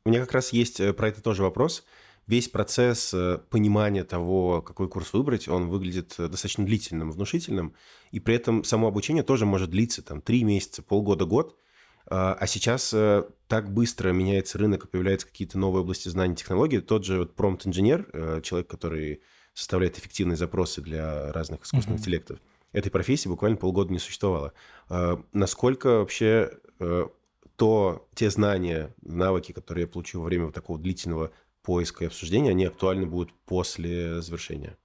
У меня как раз есть э, про это тоже вопрос весь процесс э, понимания того, какой курс выбрать, он выглядит э, достаточно длительным, внушительным, и при этом само обучение тоже может длиться там 3 месяца, полгода, год. А, а сейчас э, так быстро меняется рынок, появляются какие-то новые области знаний технологий. Тот же вот промпт-инженер, человек, который составляет эффективные запросы для разных искусственных uh-huh. интеллектов, этой профессии буквально полгода не существовало. А, насколько вообще то те знания, навыки, которые я получил во время вот такого длительного поиска и обсуждения, они актуальны будут после завершения?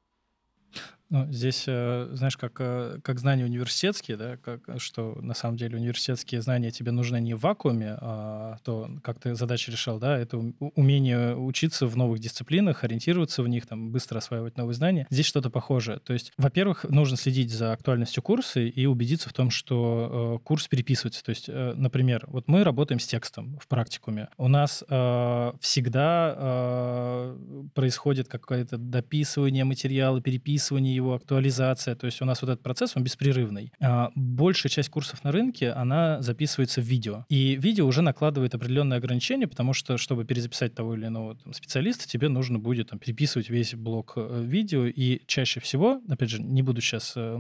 Ну, здесь, э, знаешь, как, э, как знания университетские, да, как, что на самом деле университетские знания тебе нужны не в вакууме, а то, как ты задачи решал, да, это умение учиться в новых дисциплинах, ориентироваться в них, там, быстро осваивать новые знания. Здесь что-то похожее. То есть, во-первых, нужно следить за актуальностью курса и убедиться в том, что э, курс переписывается. То есть, э, например, вот мы работаем с текстом в практикуме. У нас э, всегда э, происходит какое-то дописывание материала, переписывание его актуализация. То есть у нас вот этот процесс, он беспрерывный. А большая часть курсов на рынке, она записывается в видео. И видео уже накладывает определенные ограничения, потому что, чтобы перезаписать того или иного там, специалиста, тебе нужно будет там, переписывать весь блок э, видео. И чаще всего, опять же, не буду сейчас, э,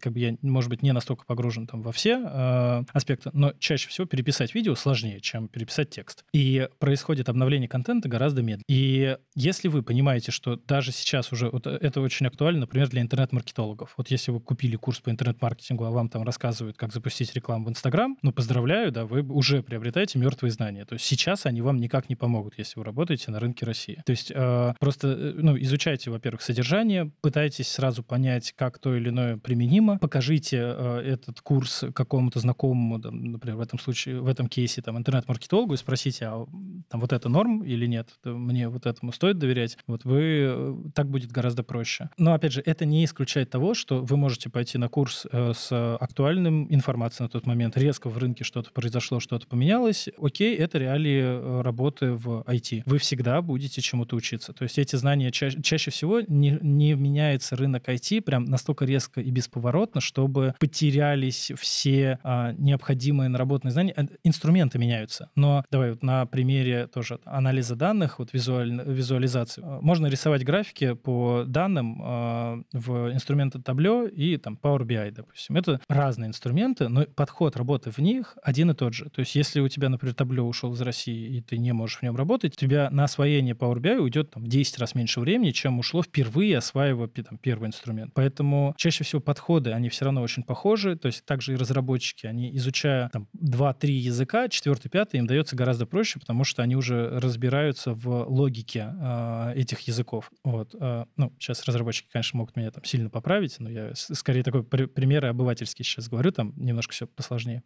как бы я, может быть, не настолько погружен там во все э, аспекты, но чаще всего переписать видео сложнее, чем переписать текст. И происходит обновление контента гораздо медленнее. И если вы понимаете, что даже сейчас уже, вот это очень актуально, например, для интернет-маркетологов. Вот если вы купили курс по интернет-маркетингу, а вам там рассказывают, как запустить рекламу в Инстаграм, ну, поздравляю, да, вы уже приобретаете мертвые знания. То есть сейчас они вам никак не помогут, если вы работаете на рынке России. То есть э, просто, э, ну, изучайте, во-первых, содержание, пытайтесь сразу понять, как то или иное применимо, покажите э, этот курс какому-то знакомому, там, например, в этом случае, в этом кейсе, там, интернет-маркетологу и спросите, а там вот это норм или нет? Мне вот этому стоит доверять? Вот вы, э, так будет гораздо проще. Но, опять же, это не исключает того, что вы можете пойти на курс э, с актуальным информацией на тот момент, резко в рынке что-то произошло, что-то поменялось. Окей, это реалии э, работы в IT. Вы всегда будете чему-то учиться. То есть эти знания ча- чаще всего не, не меняется рынок IT прям настолько резко и бесповоротно, чтобы потерялись все а, необходимые наработанные знания. Э, инструменты меняются. Но давай вот на примере тоже анализа данных, вот визуаль, визуализации. Можно рисовать графики по данным а, в инструменты Tableau и там Power BI, допустим. Это разные инструменты, но подход работы в них один и тот же. То есть если у тебя, например, Tableau ушел из России, и ты не можешь в нем работать, у тебя на освоение Power BI уйдет там 10 раз меньше времени, чем ушло впервые осваивая там, первый инструмент. Поэтому чаще всего подходы, они все равно очень похожи. То есть также и разработчики, они изучая там 2-3 языка, четвертый, пятый им дается гораздо проще, потому что они уже разбираются в логике э, этих языков. Вот. Э, ну, сейчас разработчики, конечно, могут меня там сильно поправить, но я скорее такой пример обывательский сейчас говорю, там немножко все посложнее.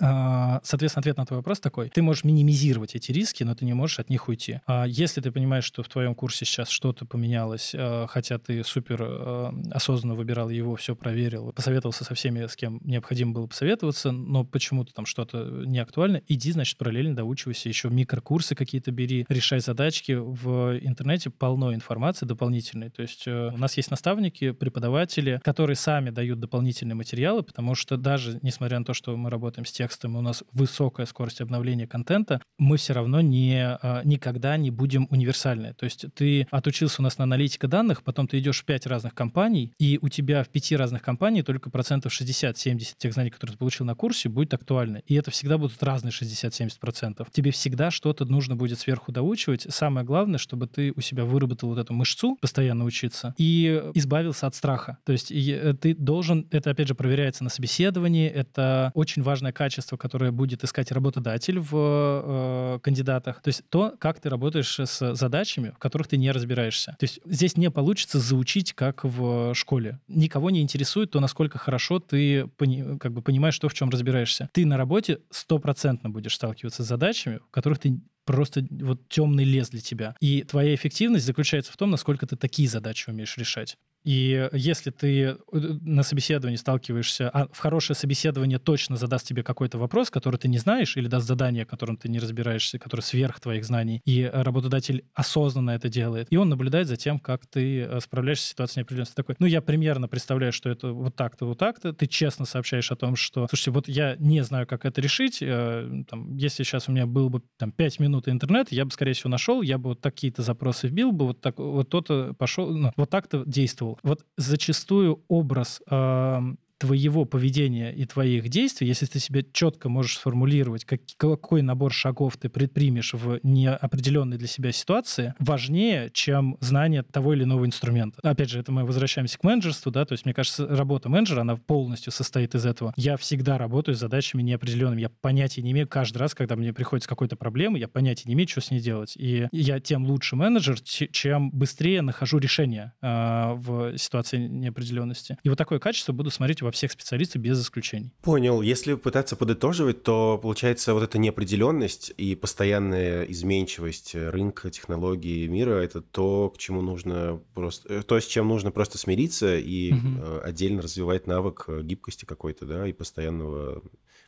А, соответственно, ответ на твой вопрос такой. Ты можешь минимизировать эти риски, но ты не можешь от них уйти. А если ты понимаешь, что в твоем курсе сейчас что-то поменялось, а, хотя ты супер осознанно выбирал его, все проверил, посоветовался со всеми, с кем необходимо было посоветоваться, но почему-то там что-то не актуально, иди, значит, параллельно доучивайся, еще микрокурсы какие-то бери, решай задачки. В интернете полно информации дополнительной. То есть э, у нас есть наставники, преподаватели, которые сами дают дополнительные материалы, потому что даже несмотря на то, что мы работаем с тем, текстом, у нас высокая скорость обновления контента, мы все равно не, а, никогда не будем универсальны. То есть ты отучился у нас на аналитика данных, потом ты идешь в пять разных компаний, и у тебя в пяти разных компаниях только процентов 60-70 тех знаний, которые ты получил на курсе, будет актуально. И это всегда будут разные 60-70 процентов. Тебе всегда что-то нужно будет сверху доучивать. Самое главное, чтобы ты у себя выработал вот эту мышцу, постоянно учиться, и избавился от страха. То есть ты должен, это опять же проверяется на собеседовании, это очень важное качество качество, которое будет искать работодатель в э, кандидатах. То есть то, как ты работаешь с задачами, в которых ты не разбираешься. То есть здесь не получится заучить, как в школе. Никого не интересует то, насколько хорошо ты пони, как бы понимаешь то, в чем разбираешься. Ты на работе стопроцентно будешь сталкиваться с задачами, в которых ты просто вот темный лес для тебя. И твоя эффективность заключается в том, насколько ты такие задачи умеешь решать. И если ты э, на собеседовании сталкиваешься, а в хорошее собеседование точно задаст тебе какой-то вопрос, который ты не знаешь, или даст задание, которым ты не разбираешься, которое сверх твоих знаний, и работодатель осознанно это делает, и он наблюдает за тем, как ты э, справляешься с ситуацией неопределенности. Такой, ну, я примерно представляю, что это вот так-то, вот так-то. Ты честно сообщаешь о том, что, слушайте, вот я не знаю, как это решить. Э, там, если сейчас у меня был бы там 5 минут интернет, я бы, скорее всего, нашел, я бы вот такие-то запросы вбил бы, вот так, вот то-то пошел, ну, вот так-то действовал. Вот зачастую образ твоего поведения и твоих действий, если ты себе четко можешь сформулировать, как, какой набор шагов ты предпримешь в неопределенной для себя ситуации, важнее, чем знание того или иного инструмента. Опять же, это мы возвращаемся к менеджерству, да, то есть, мне кажется, работа менеджера, она полностью состоит из этого. Я всегда работаю с задачами неопределенными. Я понятия не имею каждый раз, когда мне приходит с какой-то проблемой, я понятия не имею, что с ней делать. И я тем лучше менеджер, чем быстрее нахожу решение э, в ситуации неопределенности. И вот такое качество буду смотреть во всех специалистах без исключений. Понял. Если пытаться подытоживать, то получается вот эта неопределенность и постоянная изменчивость рынка, технологий, мира – это то, к чему нужно просто, э, то, с чем нужно просто смириться и угу. отдельно развивать навык гибкости какой-то, да, и постоянного,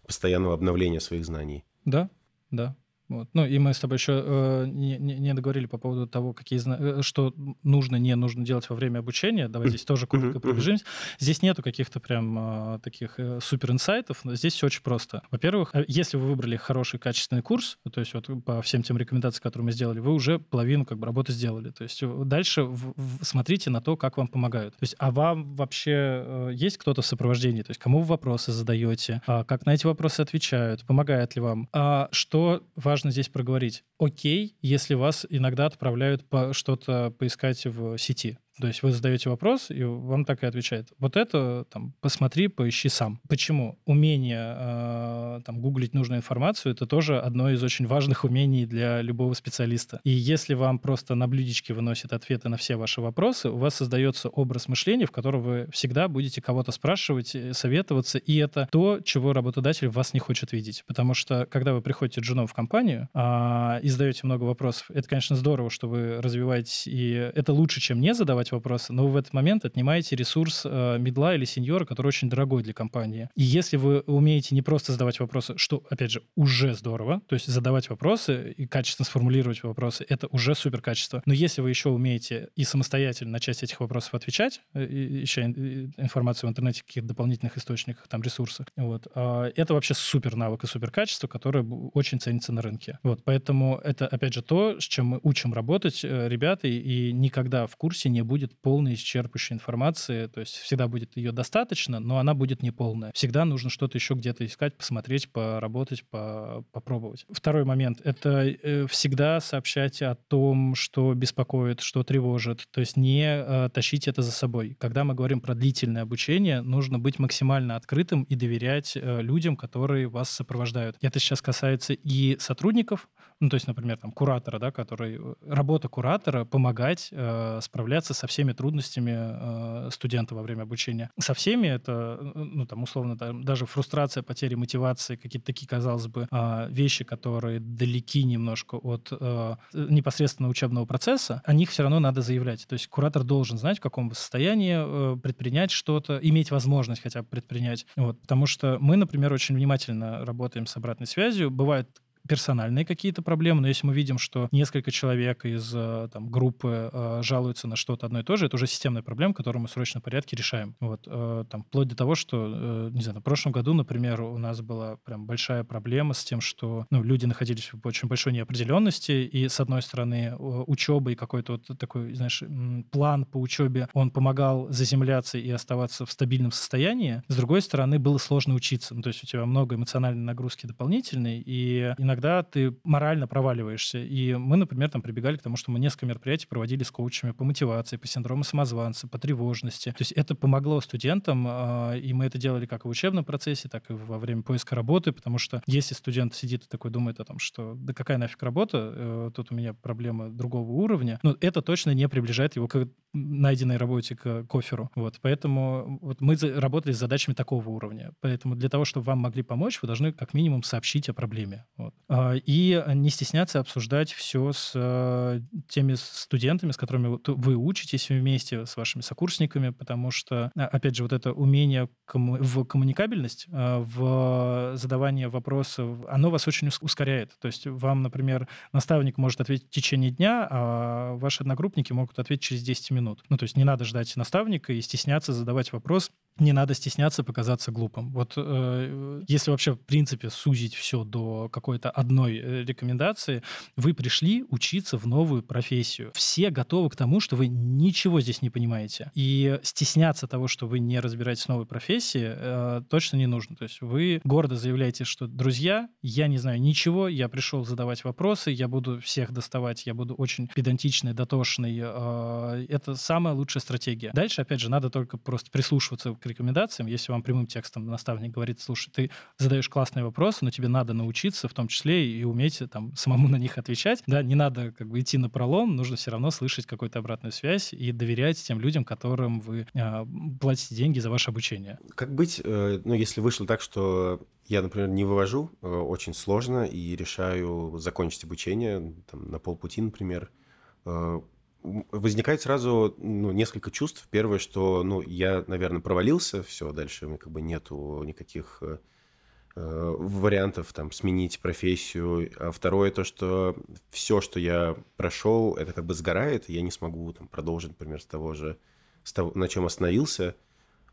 постоянного обновления своих знаний. Да, да. Вот. Ну, и мы с тобой еще э, не, не договорили по поводу того, какие, э, что нужно, не нужно делать во время обучения. Давай здесь тоже коротко пробежимся. Здесь нету каких-то прям э, таких э, супер инсайтов. Здесь все очень просто. Во-первых, э, если вы выбрали хороший, качественный курс, то есть вот по всем тем рекомендациям, которые мы сделали, вы уже половину как бы работы сделали. То есть э, дальше в, в, смотрите на то, как вам помогают. То есть, а вам вообще э, есть кто-то в сопровождении? То есть кому вы вопросы задаете? А как на эти вопросы отвечают? Помогает ли вам? А что важно важно здесь проговорить. Окей, если вас иногда отправляют по что-то поискать в сети. То есть вы задаете вопрос, и вам так и отвечает. Вот это там посмотри, поищи сам. Почему? Умение э, там гуглить нужную информацию это тоже одно из очень важных умений для любого специалиста. И если вам просто на блюдечке выносят ответы на все ваши вопросы, у вас создается образ мышления, в котором вы всегда будете кого-то спрашивать, э, советоваться, и это то, чего работодатель вас не хочет видеть. Потому что когда вы приходите джуном в компанию э, и задаете много вопросов, это, конечно, здорово, что вы развиваетесь, и это лучше, чем не задавать задавать вопросы, но вы в этот момент отнимаете ресурс э, медла или сеньора, который очень дорогой для компании. И если вы умеете не просто задавать вопросы, что, опять же, уже здорово, то есть задавать вопросы и качественно сформулировать вопросы, это уже супер качество. Но если вы еще умеете и самостоятельно на часть этих вопросов отвечать, еще э, информацию в интернете, каких-то дополнительных источниках, там, ресурсах, вот, э, это вообще супер навык и супер качество, которое очень ценится на рынке. Вот, поэтому это, опять же, то, с чем мы учим работать э, ребята, и никогда в курсе не будет будет полной исчерпывающей информации, то есть всегда будет ее достаточно, но она будет не полная. Всегда нужно что-то еще где-то искать, посмотреть, поработать, по, попробовать. Второй момент — это э, всегда сообщать о том, что беспокоит, что тревожит, то есть не э, тащить это за собой. Когда мы говорим про длительное обучение, нужно быть максимально открытым и доверять э, людям, которые вас сопровождают. Это сейчас касается и сотрудников, ну, то есть, например, там, куратора, да, который... Работа куратора — помогать э, справляться со всеми трудностями э, студента во время обучения. Со всеми это, ну, там, условно, даже фрустрация, потеря мотивации, какие-то такие, казалось бы, э, вещи, которые далеки немножко от э, непосредственно учебного процесса, о них все равно надо заявлять. То есть куратор должен знать, в каком состоянии э, предпринять что-то, иметь возможность хотя бы предпринять. Вот, потому что мы, например, очень внимательно работаем с обратной связью. Бывает персональные какие-то проблемы, но если мы видим, что несколько человек из э, там, группы э, жалуются на что-то одно и то же, это уже системная проблема, которую мы в срочном порядке решаем. Вот, э, там, вплоть до того, что, не знаю, в прошлом году, например, у нас была прям большая проблема с тем, что ну, люди находились в очень большой неопределенности, и, с одной стороны, учеба и какой-то вот такой, знаешь, план по учебе, он помогал заземляться и оставаться в стабильном состоянии. С другой стороны, было сложно учиться. Ну, то есть у тебя много эмоциональной нагрузки дополнительной, и иногда иногда ты морально проваливаешься. И мы, например, там прибегали к тому, что мы несколько мероприятий проводили с коучами по мотивации, по синдрому самозванца, по тревожности. То есть это помогло студентам, а, и мы это делали как в учебном процессе, так и во время поиска работы, потому что если студент сидит и такой думает о том, что да какая нафиг работа, э, тут у меня проблемы другого уровня, ну, это точно не приближает его к найденной работе к коферу. Вот, поэтому вот мы работали с задачами такого уровня. Поэтому для того, чтобы вам могли помочь, вы должны как минимум сообщить о проблеме. Вот. А, и не стесняться обсуждать все с э, теми студентами, с которыми вы учитесь вместе, с вашими сокурсниками, потому что, а, опять же, вот это умение в коммуникабельность, а, в задавание вопросов, оно вас очень ускоряет. То есть вам, например, наставник может ответить в течение дня, а ваши одногруппники могут ответить через 10 минут. Ну, то есть не надо ждать наставника и стесняться задавать вопрос, не надо стесняться показаться глупым. Вот э, если вообще, в принципе, сузить все до какой-то одной э, рекомендации, вы пришли учиться в новую профессию. Все готовы к тому, что вы ничего здесь не понимаете. И стесняться того, что вы не разбираетесь в новой профессии, э, точно не нужно. То есть вы гордо заявляете, что, друзья, я не знаю ничего, я пришел задавать вопросы, я буду всех доставать, я буду очень педантичный, дотошный. Э, это самая лучшая стратегия. Дальше, опять же, надо только просто прислушиваться к рекомендациям. Если вам прямым текстом наставник говорит, слушай, ты задаешь классные вопросы, но тебе надо научиться в том числе и уметь там самому на них отвечать. Да, не надо как бы идти на пролом, нужно все равно слышать какую-то обратную связь и доверять тем людям, которым вы э, платите деньги за ваше обучение. Как быть, э, ну, если вышло так, что я, например, не вывожу, э, очень сложно, и решаю закончить обучение там, на полпути, например, э, возникает сразу ну, несколько чувств. Первое, что ну, я, наверное, провалился, все, дальше у меня как бы нету никаких э, вариантов там сменить профессию. А второе, то, что все, что я прошел, это как бы сгорает, и я не смогу там продолжить, например, с того же, с того, на чем остановился.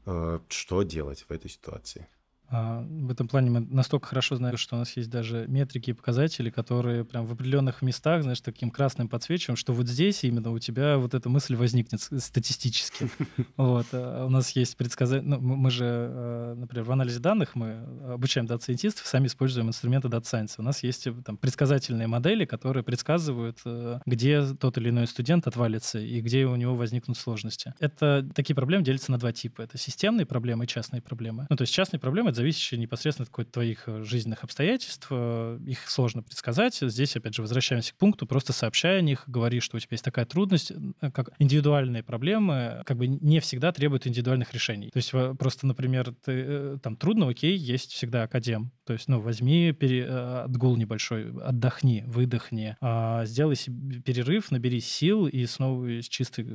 Э, что делать в этой ситуации? А, в этом плане мы настолько хорошо знаем, что у нас есть даже метрики и показатели, которые прям в определенных местах, знаешь, таким красным подсвечиваем, что вот здесь именно у тебя вот эта мысль возникнет статистически. Вот. А у нас есть предсказания, ну, мы же, э, например, в анализе данных мы обучаем дата-сайентистов, сами используем инструменты Science. У нас есть э, там предсказательные модели, которые предсказывают, э, где тот или иной студент отвалится и где у него возникнут сложности. Это такие проблемы делятся на два типа. Это системные проблемы и частные проблемы. Ну, то есть частные проблемы — это зависящие непосредственно от твоих э, жизненных обстоятельств. Э, их сложно предсказать. Здесь, опять же, возвращаемся к пункту, просто сообщай о них, говори, что у тебя есть такая трудность. Э, как индивидуальные проблемы как бы не всегда требуют индивидуальных решений. То есть просто, например, ты, там трудно, окей, есть всегда академ. То есть, ну, возьми пере, отгул небольшой, отдохни, выдохни, а, сделай себе перерыв, набери сил и снова с чистой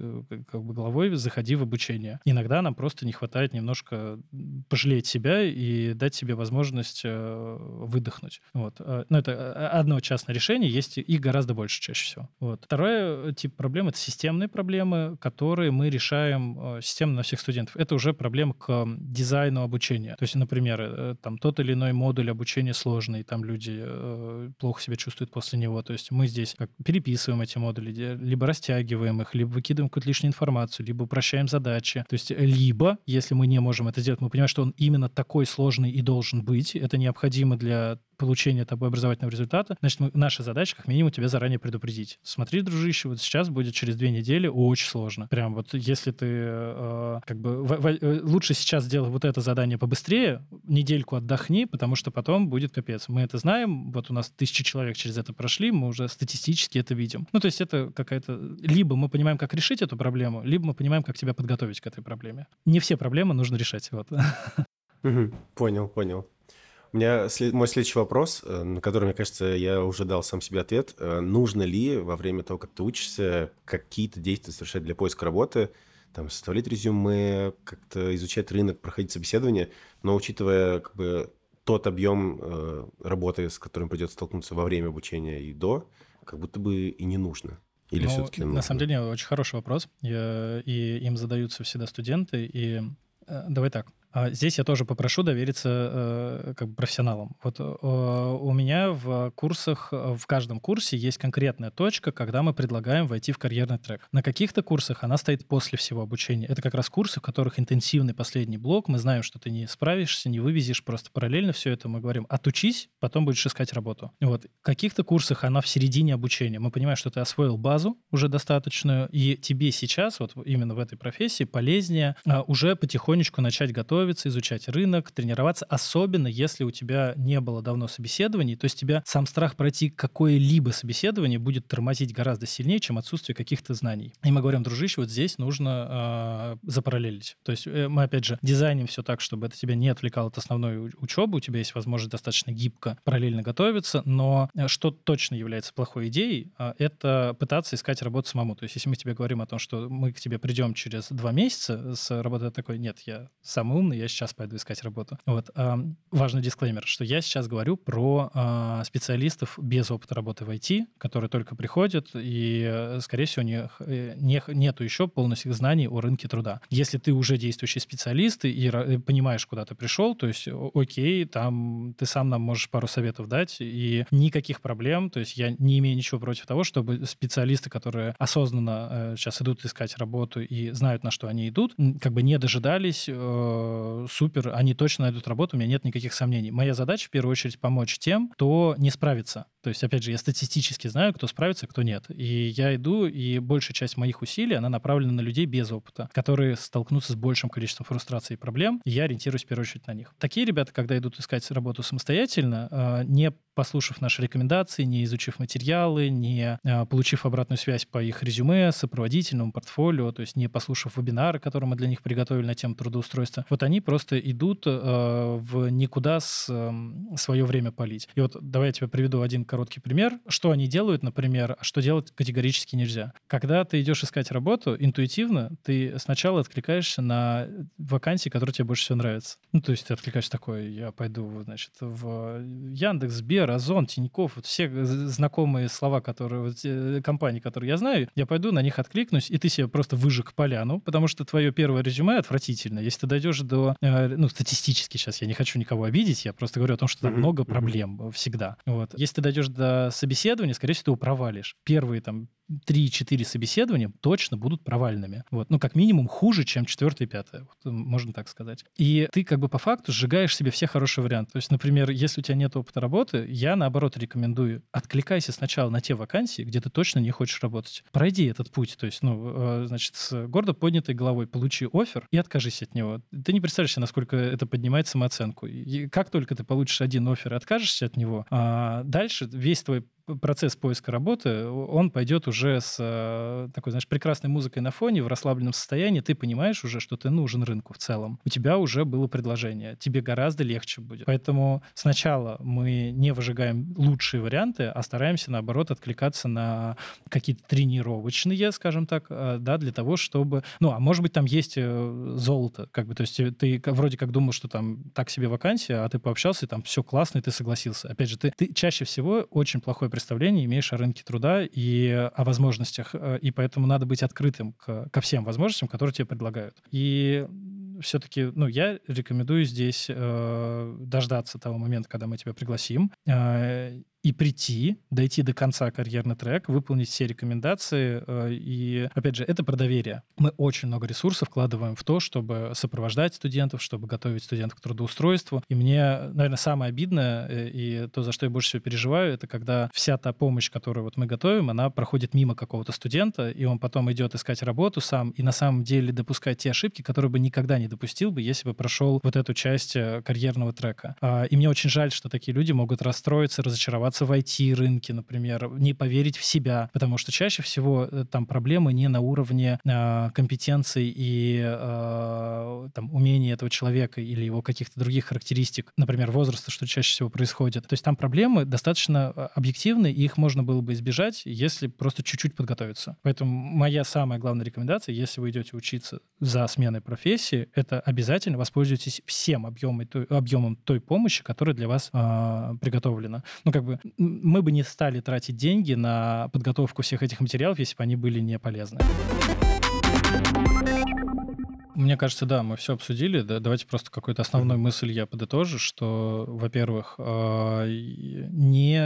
как бы головой заходи в обучение. Иногда нам просто не хватает немножко пожалеть себя и дать себе возможность э, выдохнуть. Вот. Э, ну, это э, одно частное решение, есть их гораздо больше чаще всего. Вот. Второй тип проблем — это системные проблемы, которые мы решаем системно на всех студентов. Это уже проблема к дизайну обучения. То есть, например, там тот или иной модуль обучения сложный, там люди плохо себя чувствуют после него. То есть мы здесь как переписываем эти модули, либо растягиваем их, либо выкидываем какую-то лишнюю информацию, либо упрощаем задачи. То есть либо, если мы не можем это сделать, мы понимаем, что он именно такой сложный и должен быть. Это необходимо для получения тобой образовательного результата, значит, мы, наша задача, как минимум, тебя заранее предупредить. Смотри, дружище, вот сейчас будет через две недели очень сложно. Прям вот если ты э, как бы в, в, э, лучше сейчас сделай вот это задание побыстрее, недельку отдохни, потому что потом будет капец. Мы это знаем, вот у нас тысячи человек через это прошли, мы уже статистически это видим. Ну, то есть это какая-то... Либо мы понимаем, как решить эту проблему, либо мы понимаем, как тебя подготовить к этой проблеме. Не все проблемы нужно решать. Вот. Понял, понял. У меня след- мой следующий вопрос, э, на который, мне кажется, я уже дал сам себе ответ. Э, нужно ли во время того, как ты учишься, какие-то действия совершать для поиска работы, там, составлять резюме, как-то изучать рынок, проходить собеседование, но учитывая как бы тот объем э, работы, с которым придется столкнуться во время обучения и до, как будто бы и не нужно. Или Ну, все-таки на самом нужно? деле, очень хороший вопрос. Я- И им задаются всегда студенты. И э, давай так. А здесь я тоже попрошу довериться э, как бы профессионалам. Вот э, у меня в курсах, в каждом курсе есть конкретная точка, когда мы предлагаем войти в карьерный трек. На каких-то курсах она стоит после всего обучения. Это как раз курсы, в которых интенсивный последний блок. Мы знаем, что ты не справишься, не вывезешь, просто параллельно все это мы говорим. Отучись, потом будешь искать работу. Вот. В каких-то курсах она в середине обучения. Мы понимаем, что ты освоил базу уже достаточную, и тебе сейчас, вот именно в этой профессии, полезнее а, уже потихонечку начать готовить готовиться, изучать рынок, тренироваться, особенно если у тебя не было давно собеседований, то есть тебя сам страх пройти какое-либо собеседование будет тормозить гораздо сильнее, чем отсутствие каких-то знаний. И мы говорим, дружище, вот здесь нужно э, запараллелить. То есть э, мы, опять же, дизайним все так, чтобы это тебя не отвлекало от основной учебы, у тебя есть возможность достаточно гибко параллельно готовиться, но э, что точно является плохой идеей, э, это пытаться искать работу самому. То есть если мы тебе говорим о том, что мы к тебе придем через два месяца с работой такой, нет, я самый умный, умный, я сейчас пойду искать работу. Вот. Важный дисклеймер, что я сейчас говорю про а, специалистов без опыта работы в IT, которые только приходят, и, э, скорее всего, них э, не, нету еще полностью знаний о рынке труда. Если ты уже действующий специалист и, понимаешь, куда ты пришел, то есть, окей, там ты сам нам можешь пару советов дать, и никаких проблем, то есть я не имею ничего против того, чтобы специалисты, которые осознанно э, сейчас идут искать работу и знают, на что они идут, как бы не дожидались, супер, они точно найдут работу, у меня нет никаких сомнений. Моя задача в первую очередь помочь тем, кто не справится. То есть, опять же, я статистически знаю, кто справится, кто нет. И я иду, и большая часть моих усилий, она направлена на людей без опыта, которые столкнутся с большим количеством фрустраций и проблем, и я ориентируюсь в первую очередь на них. Такие ребята, когда идут искать работу самостоятельно, э, не послушав наши рекомендации, не изучив материалы, не э, получив обратную связь по их резюме, сопроводительному портфолио, то есть не послушав вебинары, которые мы для них приготовили на тему трудоустройства, вот они просто идут э, в никуда эм, свое время полить. И вот давай я тебе приведу один короткий пример. Что они делают, например, а что делать категорически нельзя. Когда ты идешь искать работу, интуитивно ты сначала откликаешься на вакансии, которые тебе больше всего нравятся. Ну, то есть ты откликаешься такой, я пойду, значит, в Яндекс, Сбер, Озон, Тиньков, вот все знакомые слова, которые, вот, э, компании, которые я знаю, я пойду на них откликнусь, и ты себе просто выжег поляну, потому что твое первое резюме отвратительно. Если ты дойдешь до, э, ну, статистически сейчас, я не хочу никого обидеть, я просто говорю о том, что там много проблем всегда. Вот. Если ты дойдешь до собеседования, скорее всего, ты его провалишь. Первые там 3-4 собеседования точно будут провальными. Вот. Ну, как минимум, хуже, чем четвертое и пятое. Вот, можно так сказать. И ты как бы по факту сжигаешь себе все хорошие варианты. То есть, например, если у тебя нет опыта работы, я, наоборот, рекомендую откликайся сначала на те вакансии, где ты точно не хочешь работать. Пройди этот путь. То есть, ну, э, значит, с гордо поднятой головой получи офер и откажись от него. Ты не представляешь насколько это поднимает самооценку. И как только ты получишь один офер и откажешься от него, а дальше весь твой процесс поиска работы, он пойдет уже с э, такой, знаешь, прекрасной музыкой на фоне, в расслабленном состоянии, ты понимаешь уже, что ты нужен рынку в целом. У тебя уже было предложение, тебе гораздо легче будет. Поэтому сначала мы не выжигаем лучшие варианты, а стараемся, наоборот, откликаться на какие-то тренировочные, скажем так, э, да, для того, чтобы... Ну, а может быть, там есть э, золото, как бы, то есть ты вроде как думал, что там так себе вакансия, а ты пообщался, и там все классно, и ты согласился. Опять же, ты, ты чаще всего очень плохой представление имеешь о рынке труда и о возможностях, э, и поэтому надо быть открытым к, ко всем возможностям, которые тебе предлагают. И все-таки, ну, я рекомендую здесь э, дождаться того момента, когда мы тебя пригласим, э, и прийти, дойти до конца карьерный трек, выполнить все рекомендации. Э, и, опять же, это про доверие. Мы очень много ресурсов вкладываем в то, чтобы сопровождать студентов, чтобы готовить студентов к трудоустройству. И мне, наверное, самое обидное, э, и то, за что я больше всего переживаю, это когда вся та помощь, которую вот мы готовим, она проходит мимо какого-то студента, и он потом идет искать работу сам, и на самом деле допускает те ошибки, которые бы никогда не допустил бы, если бы прошел вот эту часть э, карьерного трека. А, и мне очень жаль, что такие люди могут расстроиться, разочароваться оставаться в IT-рынке, например, не поверить в себя, потому что чаще всего э, там проблемы не на уровне э, компетенций и э, там, умения этого человека или его каких-то других характеристик, например, возраста, что чаще всего происходит. То есть там проблемы достаточно э, объективны, и их можно было бы избежать, если просто чуть-чуть подготовиться. Поэтому моя самая главная рекомендация, если вы идете учиться за сменой профессии, это обязательно воспользуйтесь всем объемом той, объемом той помощи, которая для вас э, приготовлена. Ну, как бы мы бы не стали тратить деньги на подготовку всех этих материалов, если бы они были не полезны. Мне кажется, да, мы все обсудили. Да, давайте просто какую-то основную мысль я подытожу, что, во-первых, а, не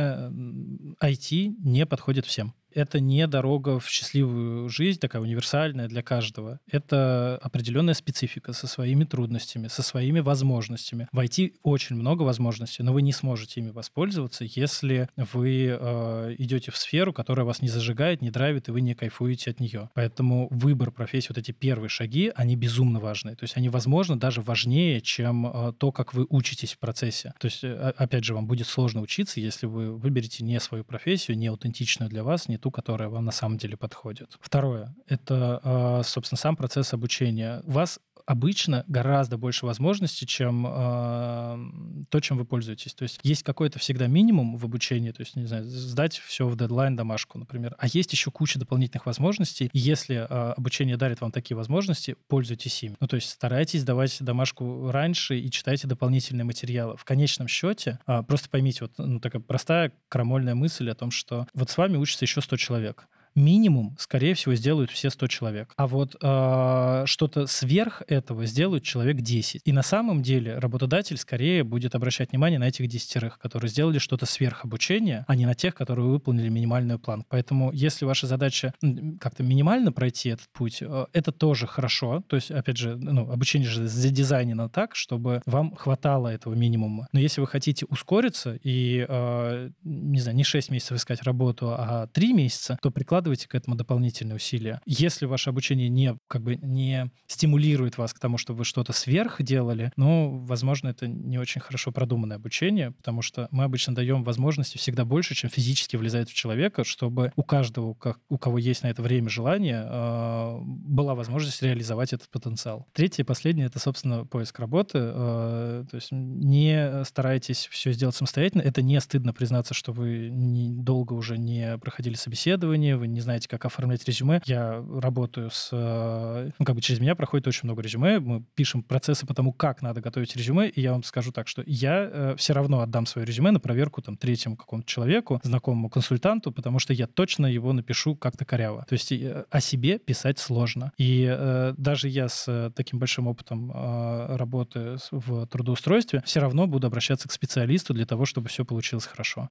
IT не подходит всем это не дорога в счастливую жизнь, такая универсальная для каждого. Это определенная специфика со своими трудностями, со своими возможностями. В IT очень много возможностей, но вы не сможете ими воспользоваться, если вы э, идете в сферу, которая вас не зажигает, не драйвит, и вы не кайфуете от нее. Поэтому выбор профессии, вот эти первые шаги, они безумно важны. То есть они, возможно, даже важнее, чем э, то, как вы учитесь в процессе. То есть, э, опять же, вам будет сложно учиться, если вы выберете не свою профессию, не аутентичную для вас, не ту, которая вам на самом деле подходит. Второе — это, а, собственно, сам процесс обучения. Вас обычно гораздо больше возможностей, чем э, то, чем вы пользуетесь. То есть есть какой-то всегда минимум в обучении, то есть, не знаю, сдать все в дедлайн домашку, например. А есть еще куча дополнительных возможностей. И если э, обучение дарит вам такие возможности, пользуйтесь ими. Ну, то есть старайтесь давать домашку раньше и читайте дополнительные материалы. В конечном счете, э, просто поймите, вот ну, такая простая крамольная мысль о том, что вот с вами учится еще 100 человек минимум, скорее всего, сделают все 100 человек. А вот э, что-то сверх этого сделают человек 10. И на самом деле работодатель скорее будет обращать внимание на этих десятерых, которые сделали что-то сверх обучения, а не на тех, которые выполнили минимальную план. Поэтому если ваша задача как-то минимально пройти этот путь, э, это тоже хорошо. То есть, опять же, ну, обучение же задизайнено так, чтобы вам хватало этого минимума. Но если вы хотите ускориться и, э, не знаю, не 6 месяцев искать работу, а 3 месяца, то приклад прикладываете к этому дополнительные усилия. Если ваше обучение не, как бы, не стимулирует вас к тому, чтобы вы что-то сверх делали, ну, возможно, это не очень хорошо продуманное обучение, потому что мы обычно даем возможности всегда больше, чем физически влезает в человека, чтобы у каждого, у кого есть на это время желание, а, была возможность реализовать этот потенциал. Третье и последнее — это, собственно, поиск работы. А, то есть не старайтесь все сделать самостоятельно. Это не стыдно признаться, что вы долго уже не проходили собеседование, вы не знаете, как оформлять резюме, я работаю с... Э, ну, как бы через меня проходит очень много резюме, мы пишем процессы по тому, как надо готовить резюме, и я вам скажу так, что я э, все равно отдам свое резюме на проверку там третьему какому-то человеку, знакомому консультанту, потому что я точно его напишу как-то коряво. То есть э, о себе писать сложно. И э, даже я с э, таким большим опытом э, работы в трудоустройстве все равно буду обращаться к специалисту для того, чтобы все получилось хорошо.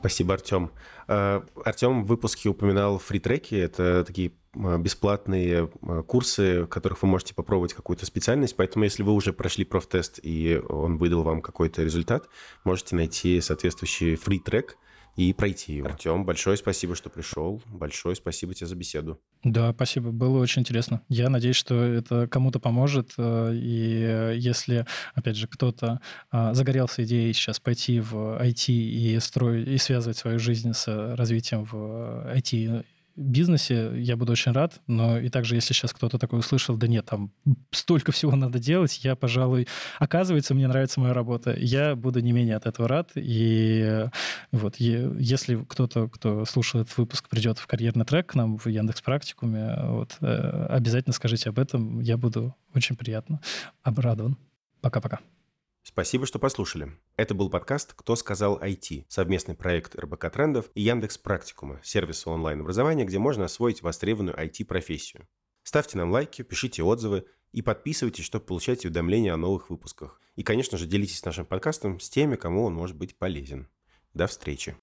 Спасибо, Артем. Э, Артем в выпуске упоминал фритреки. Это такие э, бесплатные э, курсы, в которых вы можете попробовать какую-то специальность. Поэтому, если вы уже прошли профтест и он выдал вам какой-то результат, можете найти соответствующий фритрек и пройти его. Артем, большое спасибо, что пришел. Большое спасибо тебе за беседу. Да, спасибо. Было очень интересно. Я надеюсь, что это кому-то поможет. Э, и если, опять же, кто-то а, загорелся идеей сейчас пойти в IT и строить и связывать свою жизнь с развитием в IT бизнесе я буду очень рад, но и также, если сейчас кто-то такой услышал, да нет, там столько всего надо делать, я, пожалуй, оказывается, мне нравится моя работа, я буду не менее от этого рад, и вот, если кто-то, кто слушает этот выпуск, придет в карьерный трек к нам в Яндекс Практикуме, вот, э, обязательно скажите об этом, я буду очень приятно обрадован. Пока-пока. Спасибо, что послушали. Это был подкаст «Кто сказал IT» — совместный проект РБК Трендов и Яндекс Практикума, сервиса онлайн-образования, где можно освоить востребованную IT-профессию. Ставьте нам лайки, пишите отзывы и подписывайтесь, чтобы получать уведомления о новых выпусках. И, конечно же, делитесь нашим подкастом с теми, кому он может быть полезен. До встречи.